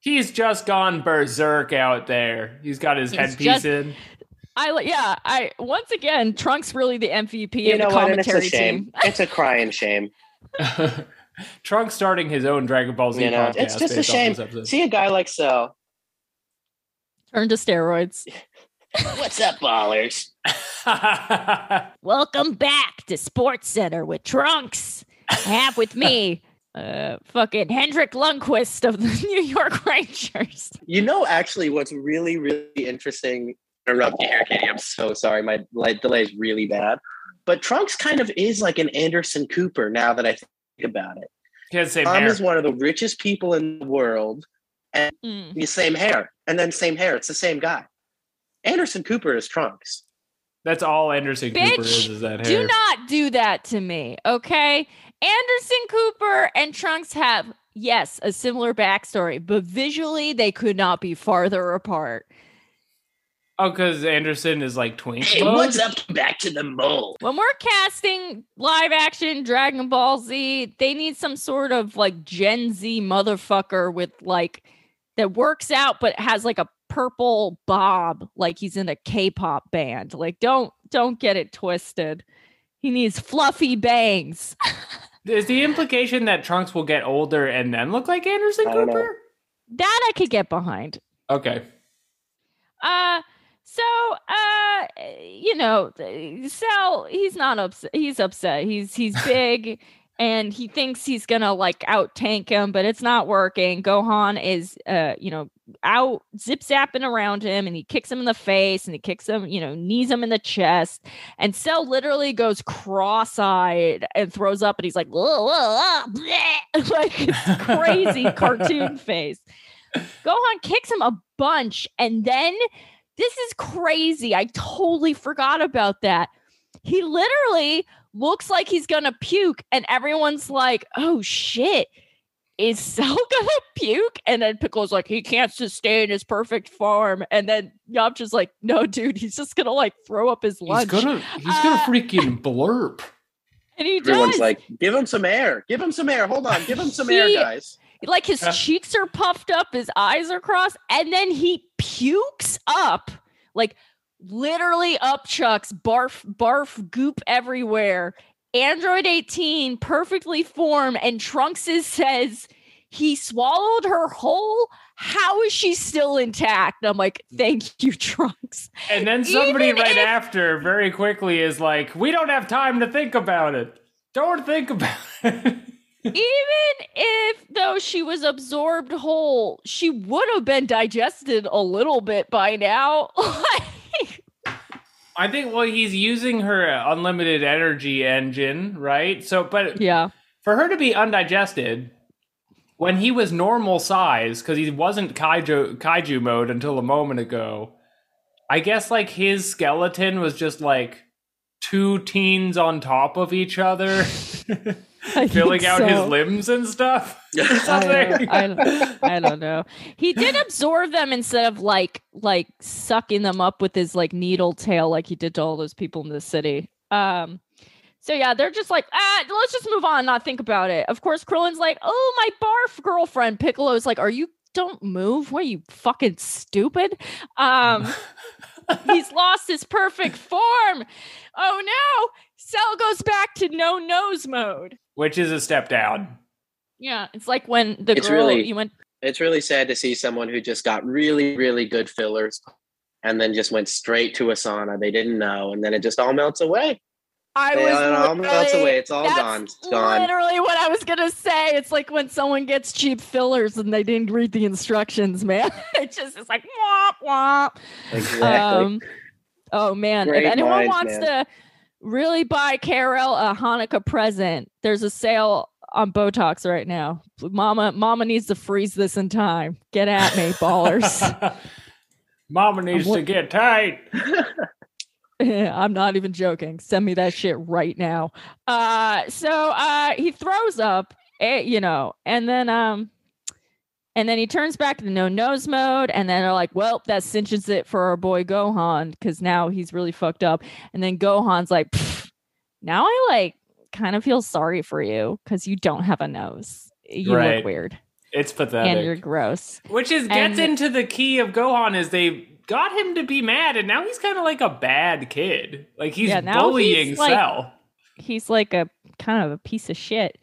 He's just gone berserk out there. He's got his He's headpiece just- in. I li- yeah, I once again, Trunks really the MVP You of know the what? It's a commentary shame. team. It's a crying shame. Trunks starting his own Dragon Ball Z You know, podcast. it's just a shame. See a guy like Cell. Turn to steroids. What's up, ballers? Welcome back to Sports Center with Trunks. Have with me, uh, fucking Henrik Lundqvist of the New York Rangers. You know, actually, what's really, really interesting. Interrupt you here, Katie. I'm so sorry. My light delay is really bad. But Trunks kind of is like an Anderson Cooper now that I think about it. He has the same Tom hair. is one of the richest people in the world. Mm. The same hair, and then same hair. It's the same guy. Anderson Cooper is Trunks. That's all Anderson Cooper is, is that hair. Do not do that to me, okay? Anderson Cooper and Trunks have, yes, a similar backstory, but visually they could not be farther apart. Oh, because Anderson is like twink Hey, what's up? Back to the mole. When we're casting live action Dragon Ball Z, they need some sort of like Gen Z motherfucker with like that works out but has like a purple bob like he's in a K-pop band. Like don't don't get it twisted. He needs fluffy bangs. Is the implication that Trunks will get older and then look like Anderson I know. Cooper? That I could get behind. Okay. Uh so uh you know Cell he's not upset he's upset. He's he's big and he thinks he's gonna like out tank him but it's not working. Gohan is uh you know out zip zapping around him and he kicks him in the face and he kicks him you know knees him in the chest. And Cell literally goes cross-eyed and throws up and he's like "Whoa, whoa, like it's crazy cartoon face. Gohan kicks him a bunch and then this is crazy. I totally forgot about that. He literally looks like he's gonna puke, and everyone's like, oh shit. Is Cell gonna puke? And then Piccolo's like, he can't sustain his perfect form. And then Yamcha's like, no, dude, he's just gonna like throw up his lunch. He's gonna he's gonna Uh, freaking blurp. and he Everyone's does. like, give him some air. Give him some air. Hold on. Give him some air, guys. Like his Uh. cheeks are puffed up, his eyes are crossed, and then he pukes up, like literally up chucks, barf, barf, goop everywhere. Android 18 perfectly formed, and Trunkses says he swallowed her whole. How is she still intact? And I'm like, thank you, Trunks. And then somebody Even right if- after very quickly is like, we don't have time to think about it. Don't think about it. Even if though she was absorbed whole, she would have been digested a little bit by now. I think well he's using her unlimited energy engine, right? So but yeah. for her to be undigested when he was normal size because he wasn't kaiju kaiju mode until a moment ago i guess like his skeleton was just like two teens on top of each other I filling think out his limbs and stuff or I something don't, I, don't, I don't know. He did absorb them instead of like like sucking them up with his like needle tail, like he did to all those people in the city. Um. So yeah, they're just like, ah, let's just move on, not think about it. Of course, Krillin's like, oh, my barf girlfriend. Piccolo's like, are you? Don't move. What are you fucking stupid? Um. he's lost his perfect form. Oh no! Cell goes back to no nose mode. Which is a step down Yeah, it's like when the It's girl really- you went. It's really sad to see someone who just got really, really good fillers and then just went straight to a sauna. They didn't know, and then it just all melts away. I It was all melts literally- away. It's all gone. It's gone. Literally, what I was gonna say. It's like when someone gets cheap fillers and they didn't read the instructions, man. it just it's like womp womp. Exactly. Um, oh man, Great if anyone minds, wants man. to really buy Carol a Hanukkah present, there's a sale on Botox right now. Mama, Mama needs to freeze this in time. Get at me, ballers. mama needs what- to get tight I'm not even joking. Send me that shit right now. Uh so uh he throws up, eh, you know, and then um and then he turns back to no nose mode, and then they're like, well, that cinches it for our boy Gohan, because now he's really fucked up. And then Gohan's like, now I like kind of feel sorry for you because you don't have a nose. You Right. look weird it's pathetic. and you're gross. which is gets and- into the key of gohan is they got him to be mad and now he's kind of like a bad kid like he's Yeah, bullying he's, like, Cell. He's like a kind of a piece of shit.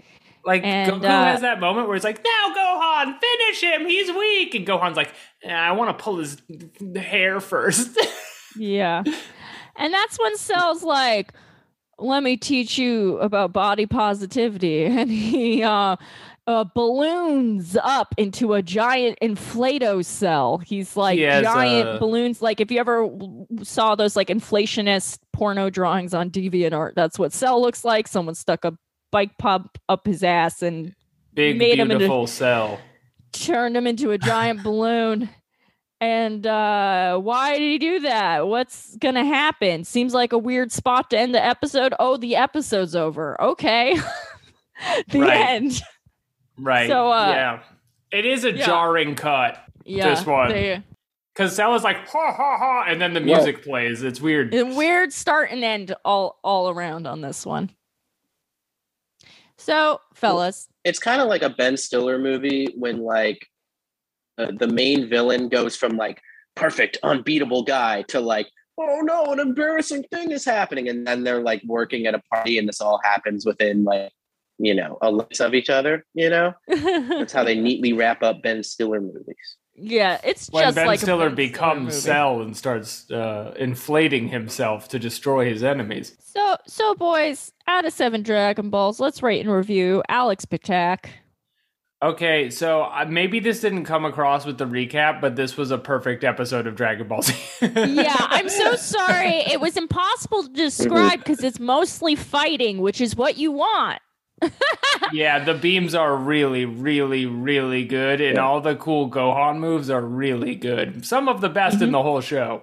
Like And, Goku uh, has that moment where it's like, "Now Gohan, finish him. He's weak." And Gohan's like, "Eh, "I want to pull his hair first. Yeah. And that's when Cell's like, let me teach you about body positivity. And he uh, uh, balloons up into a giant inflato cell. He's like He giant uh, balloons. Like if you ever saw those like inflationist porno drawings on DeviantArt, that's what Cell looks like. Someone stuck a bike pump up his ass and Big Made him into- beautiful cell. turned him into a giant balloon. And uh why did he do that? What's gonna happen? Seems like a weird spot to end the episode. Oh, the episode's over. Okay. the Right. end. Right. So, uh, yeah. It is a yeah. jarring cut. Yeah. This one. They, Because Cell is like ha ha ha, and then the Well- music plays. It's weird. A weird start and end all all around on this one. So, fellas, it's kind of like a Ben Stiller movie when like uh, the main villain goes from like perfect, unbeatable guy to like, oh no, an embarrassing thing is happening, and then they're like working at a party, and this all happens within like you know a glimpse of each other. You know, that's how they neatly wrap up Ben Stiller movies. Yeah, it's when just Ben like Stiller becomes. Cell and starts uh, inflating himself to destroy his enemies. So, so boys, out of seven Dragon Balls, let's rate and review Alex Patak. Okay, so uh, maybe this didn't come across with the recap, but this was a perfect episode of Dragon Ball Z. Yeah, I'm so sorry. It was impossible to describe because it's mostly fighting, which is what you want. Yeah, the beams are really, really, really good, and Yeah. all the cool Gohan moves are really good. Some of the best in Mhm. the whole show.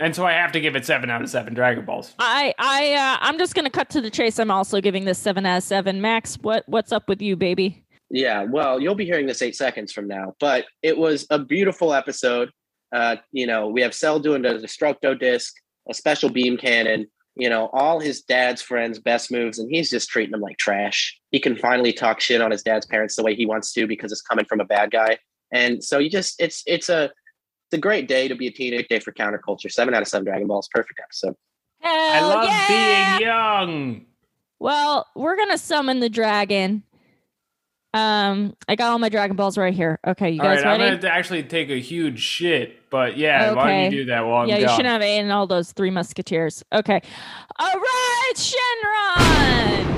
And so I have to give it seven out of seven Dragon Balls. I, I, uh, I'm just gonna cut to the chase. I'm also giving this seven out of seven. Max, what, what's up with you, baby? Yeah, well, you'll be hearing this eight seconds from now, but it was a beautiful episode. Uh, you know, we have Cell doing the Destructo disc, a special beam cannon, you know, all his dad's friends' best moves, and he's just treating them like trash. He can finally talk shit on his dad's parents the way he wants to because it's coming from a bad guy. And so you just it's it's a it's a great day to be a teenage day for counterculture. Seven out of seven Dragon Balls, perfect episode. Hell I love yeah! being young. Well, we're gonna summon the dragon. Um, I got all my Dragon Balls right here. Okay, you All guys right, I'm going to actually take a huge shit, but yeah, why don't Okay. you do that while I'm yeah, you gone? should have eaten all those three musketeers. Okay. All right, Shenron!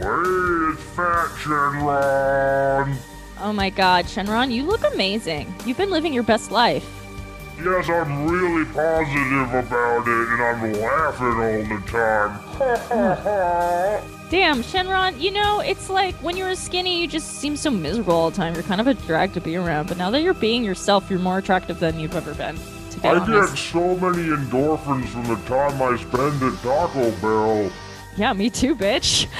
Hey, it's Fat Shenron. Oh my god, Shenron, you look amazing. You've been living your best life. Yes, I'm really positive about it, and I'm laughing all the time. Damn, Shenron, you know, it's like when you were skinny, you just seem so miserable all the time. You're kind of a drag to be around, but now that you're being yourself, you're more attractive than you've ever been, be I get so many endorphins from the time I spend at Taco Bell. Yeah, me too, bitch.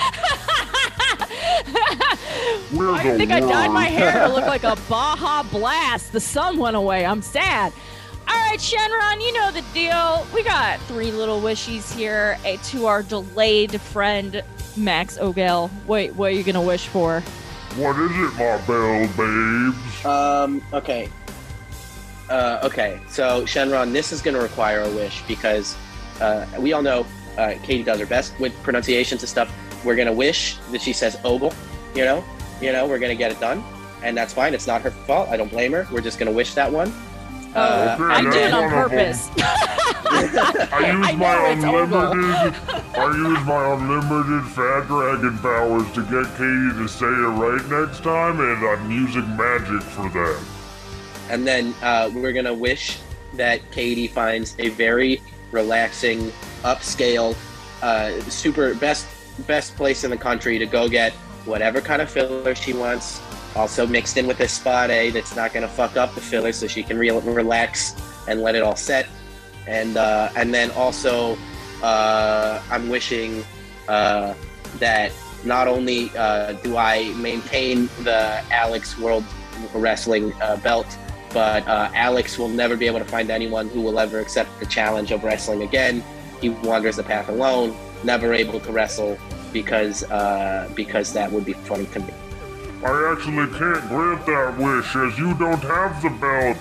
I think I dyed my hair to look like a Baja Blast. The sun went away. I'm sad. All right, Shenron, you know the deal. We got three little wishies here eh, to our delayed friend Max Ogel. Wait, what are you gonna wish for? What is it, my bell babes? Um, okay. Uh, okay, so Shenron, this is going to require a wish because uh, we all know uh, Katie does her best with pronunciations and stuff. We're going to wish that she says ogle, you know? You know, we're going to get it done. And that's fine. It's not her fault. I don't blame her. We're just going to wish that one. Uh, Okay, I do it on one of 'em. purpose. I use I my know unlimited. I use my unlimited fat dragon powers to get Katie to say it right next time, and I'm using magic for that. And then uh, we're going to wish that Katie finds a very relaxing, upscale, uh, super best best place in the country to go get whatever kind of filler she wants. Also mixed in with a spot A that's not going to fuck up the filler, so she can re- relax and let it all set. And uh, and then also, uh, I'm wishing uh, that not only uh, do I maintain the Alex World Wrestling uh, belt, but uh, Alex will never be able to find anyone who will ever accept the challenge of wrestling again. He wanders the path alone, never able to wrestle because because that would be funny to me. I actually can't grant that wish as you don't have the belt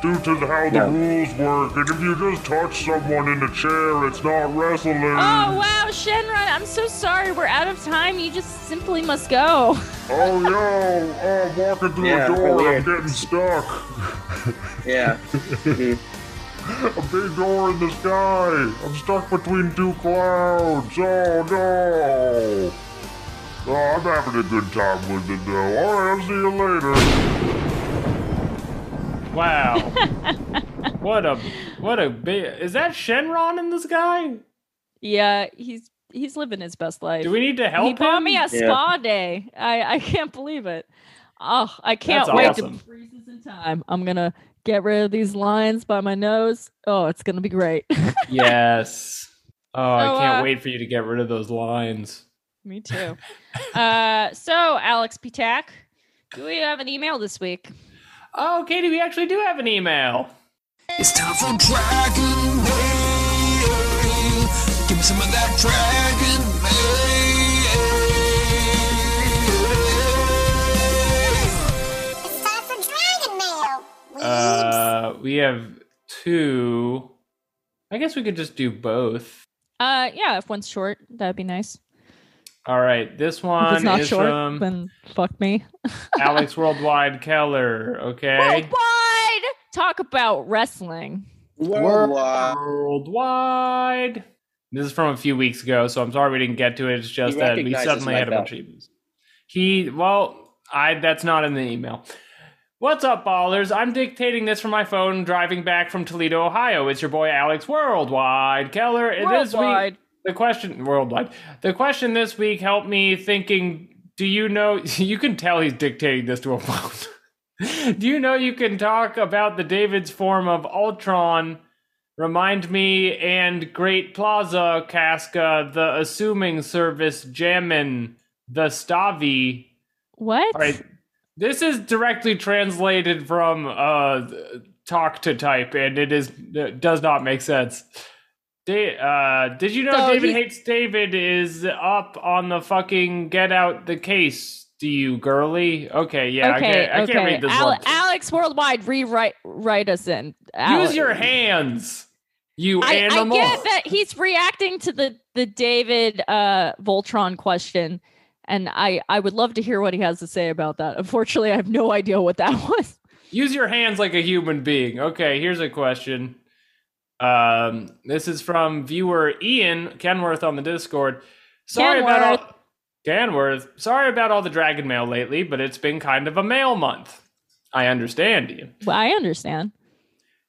due to how the No. rules work. And if you just touch someone in a chair, it's not wrestling. Oh wow, Shenron, I'm so sorry. We're out of time. You just simply must go. Oh, yo, oh, I'm walking through Yeah, a door, weird. I'm getting stuck. Yeah. A big door in the sky. I'm stuck between two clouds. Oh no. Oh, I'm having a good time with it though. Alright, I'll see you later. Wow. what a what a big is that Shenron in the sky? Yeah, he's he's living his best life. Do we need to help him? he bought me a spa day. I I can't believe it. Oh, I can't That's wait awesome. to freeze this in time. I'm gonna get rid of these lines by my nose. Oh, it's gonna be great. yes. Oh, I can't uh, wait for you to get rid of those lines. Me too. uh, so Alex Pitak, do We have an email this week. Oh, Katie, we actually do have an email. It's time for Dragon Mail. Give me some of that Dragon Mail. It's time for Dragon Mail. Uh, we have two. I guess we could just do both. Uh, yeah, if one's short, that'd be nice. All right, this If one it's not is short, from then fuck me. Alex Worldwide Keller. Okay. Worldwide! Talk about wrestling. Worldwide. Worldwide. This is from a few weeks ago, so I'm sorry we didn't get to it. It's just that we suddenly had a bunch of emails. He, well, I that's not in the email. What's up, ballers? I'm dictating this from my phone driving back from Toledo, Ohio. It's your boy Alex Worldwide Keller. And This week, Worldwide. The question worldwide. The question this week helped me thinking. Do you know? You can tell he's dictating this to a phone. do you know you can talk about the David's form of Ultron? Remind me and Great Plaza Casca, the assuming service Jammin, the Stavi. What? All right, this is directly translated from uh, talk to type, and it is it does not make sense. Da- uh, did you know So David he- hates David is up on the fucking get out the case? Do you girly? Okay, yeah, I okay, can't, I okay. can't read this one. Alex Worldwide, rewrite write us in. Use your hands, you I, I animal. get that he's reacting to the the David uh Voltron question, and I I would love to hear what he has to say about that. Unfortunately, I have no idea what that was. Use your hands like a human being. Okay, here's a question. Um, this is from viewer Ian Kenworth on the Discord. Sorry about all Kenworth. Sorry about all the dragon mail lately, but it's been kind of a mail month. I understand, Ian. Well, I understand.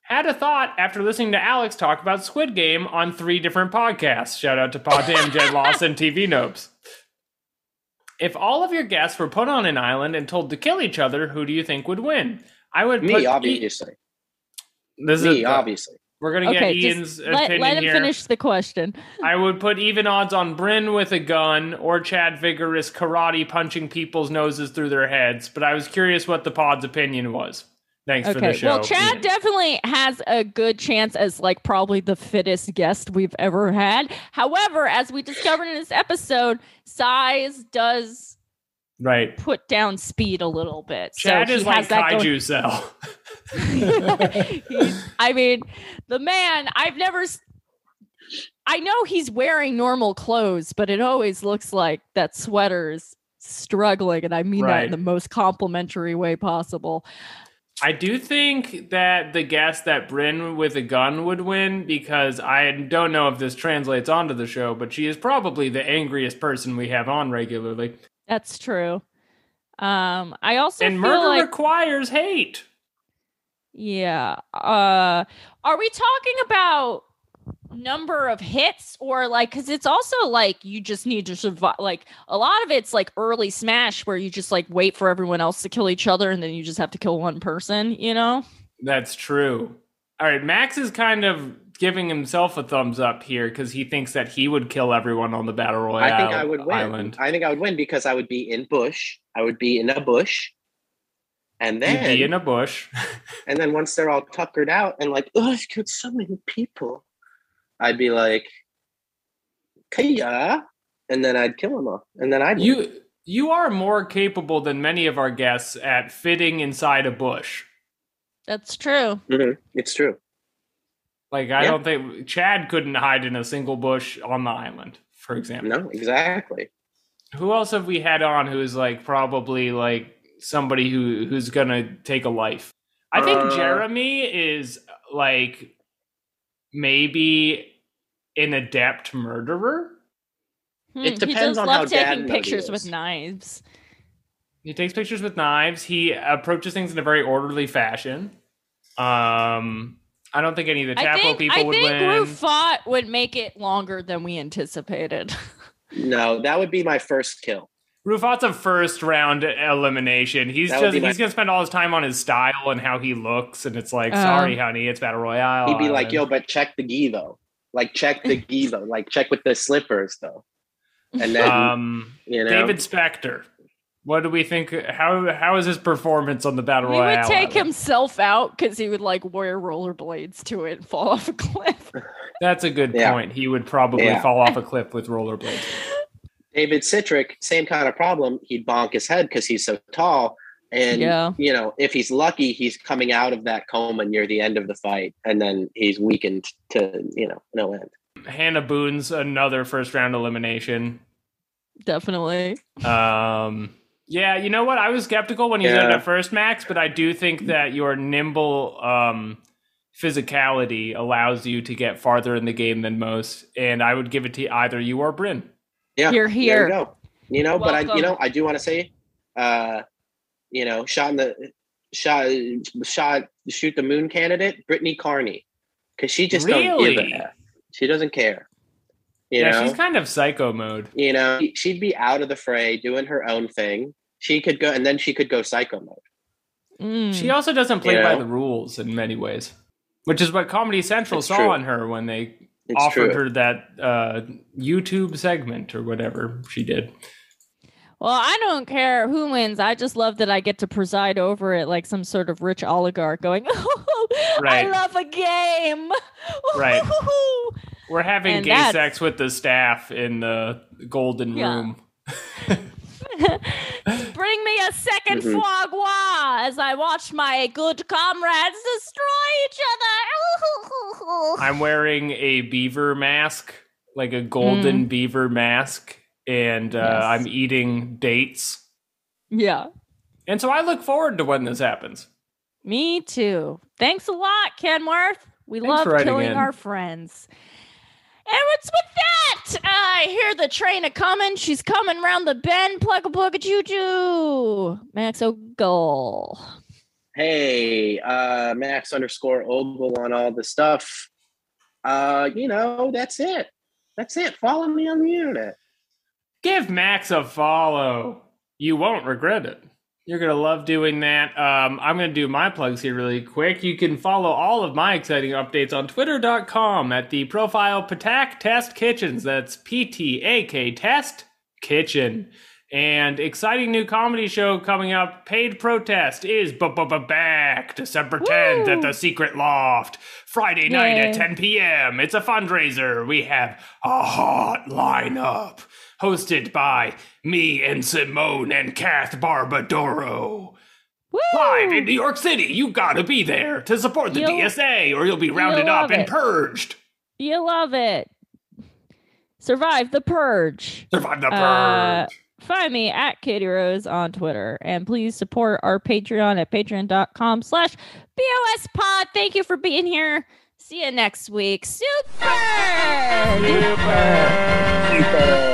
Had a thought after listening to Alex talk about Squid Game on three different podcasts. Shout out to Poddam, Jed Lawson, and TV Nopes. If all of your guests were put on an island and told to kill each other, who do you think would win? I would put Me, E- obviously. This Me, is obviously. We're gonna Okay, get Ian's just let, opinion let him here. finish the question. I would put even odds on Bryn with a gun or Chad Vigorous karate punching people's noses through their heads, but I was curious what the pod's opinion was. Thanks for the Okay. show. Well, Chad Ian. definitely has a good chance as like probably the fittest guest we've ever had. However, as we discovered in this episode, size does right. put down speed a little bit. Chad so is he like has that going- kaiju cell. He's- I mean, the man, I've never. I know he's wearing normal clothes, but it always looks like that sweater is struggling. And I mean that in the most complimentary way possible. I do think that the guess that Bryn with a gun would win because I don't know if this translates onto the show, but she is probably the angriest person we have on regularly. That's true. Um, I also and murder like, requires hate. Yeah. Uh, are we talking about number of hits or like because it's also like you just need to survive like a lot of it's like early smash where you just like wait for everyone else to kill each other and then you just have to kill one person you know That's true. All right, Max is kind of giving himself a thumbs up here because he thinks that he would kill everyone on the battle royale I think I would win. island. I think I would win because I would be in bush. I would be in a bush. And You'd then be in a bush. and then once they're all tuckered out and like, oh, I've killed so many people, I'd be like, Kaya. And then I'd kill them all. And then I'd win. you you are more capable than many of our guests at fitting inside a bush. that's true Mhm. It's true. Like I Yeah. don't think Chad couldn't hide in a single bush on the island, for example. No, exactly. Who else have we had on who's like probably like somebody who who's gonna take a life? I think Uh, Jeremy is like maybe an adept murderer. Hmm, It depends does on love how dad taking mode pictures with knives He takes pictures with knives. He approaches things in a very orderly fashion. Um, I don't think any of the i Chapo think people i would think win. rufat would make it longer than we anticipated No, that would be my first kill. Rufat's a first round elimination. He's That just be my- he's gonna spend all his time on his style and how he looks, and it's like, Um, sorry, honey, it's battle royale. He'd be like, yo, but check the gi though. Like check the gi though. Like check with the slippers though. And then um, you know David Spector. What do we think? How how is his performance on the battle He royale? He would take outlet? himself out because he would like wear rollerblades to it and fall off a cliff. That's a good Yeah. point. He would probably Yeah. fall off a cliff with rollerblades. David Citrick, same kind of problem. He'd bonk his head because he's so tall. And Yeah. you know, if he's lucky, he's coming out of that coma near the end of the fight, and then he's weakened to you know no end. Hannah Boone's another first round elimination. Definitely. Um, yeah, you know what? I was skeptical when he said it Yeah. at first, Max, but I do think that your nimble um, physicality allows you to get farther in the game than most. And I would give it to either you or Bryn. Yeah, Here, There here. you go. You know, but I, you know, I do want to say, uh, you know, shot in the shot, shot, shoot the moon candidate, Brittany Carney, because she just don't give Really? a F. She doesn't care. You yeah, know, she's kind of psycho mode. you know, she'd be out of the fray, doing her own thing. She could go, and then she could go psycho mode. Mm. She also doesn't play by know? the rules in many ways, which is what Comedy Central It's saw true. in her when they It's offered true. her that uh, YouTube segment or whatever she did. Well, I don't care who wins. I just love that I get to preside over it like some sort of rich oligarch going, oh, Right. I love a game. Right. We're having And gay that's- sex with the staff in the golden Yeah. room. Bring me a 2nd Mhm. foie gras as I watch my good comrades destroy each other. I'm wearing a beaver mask, like a Mm. golden beaver mask, and uh, Yes. I'm eating dates. yeah. And so I look forward to when this happens. Me too. Thanks a lot, Kenworth. We Thanks love killing in. our friends. And what's with that? I hear the train a coming. She's coming round the bend. Plugga plugga choo choo. Max Ogle. Hey, uh, Max underscore Ogle on all the stuff. Uh, you know, that's it. That's it. Follow me on the internet. Give Max a follow. You won't regret it. You're going to love doing that. Um, I'm going to do my plugs here really quick. You can follow all of my exciting updates on twitter.com at the profile Patak Test Kitchens. That's P T A K Test Kitchen. And exciting new comedy show coming up. Paid Protest is back December 10th at the Secret Loft. Friday night Yay. at 10 p.m. It's a fundraiser. We have a hot lineup hosted by me and Simone and Kath Barbadoro. Woo! Live in New York City. You gotta be there to support the You'll- DSA or you'll be rounded you'll up love and purged. You love it. Survive the purge. Survive the purge. Uh, find me at Katie Rose on Twitter. And please support our Patreon at patreon.com slash BOS pod. Thank you for being here. See you next week. Super! Duper. Super.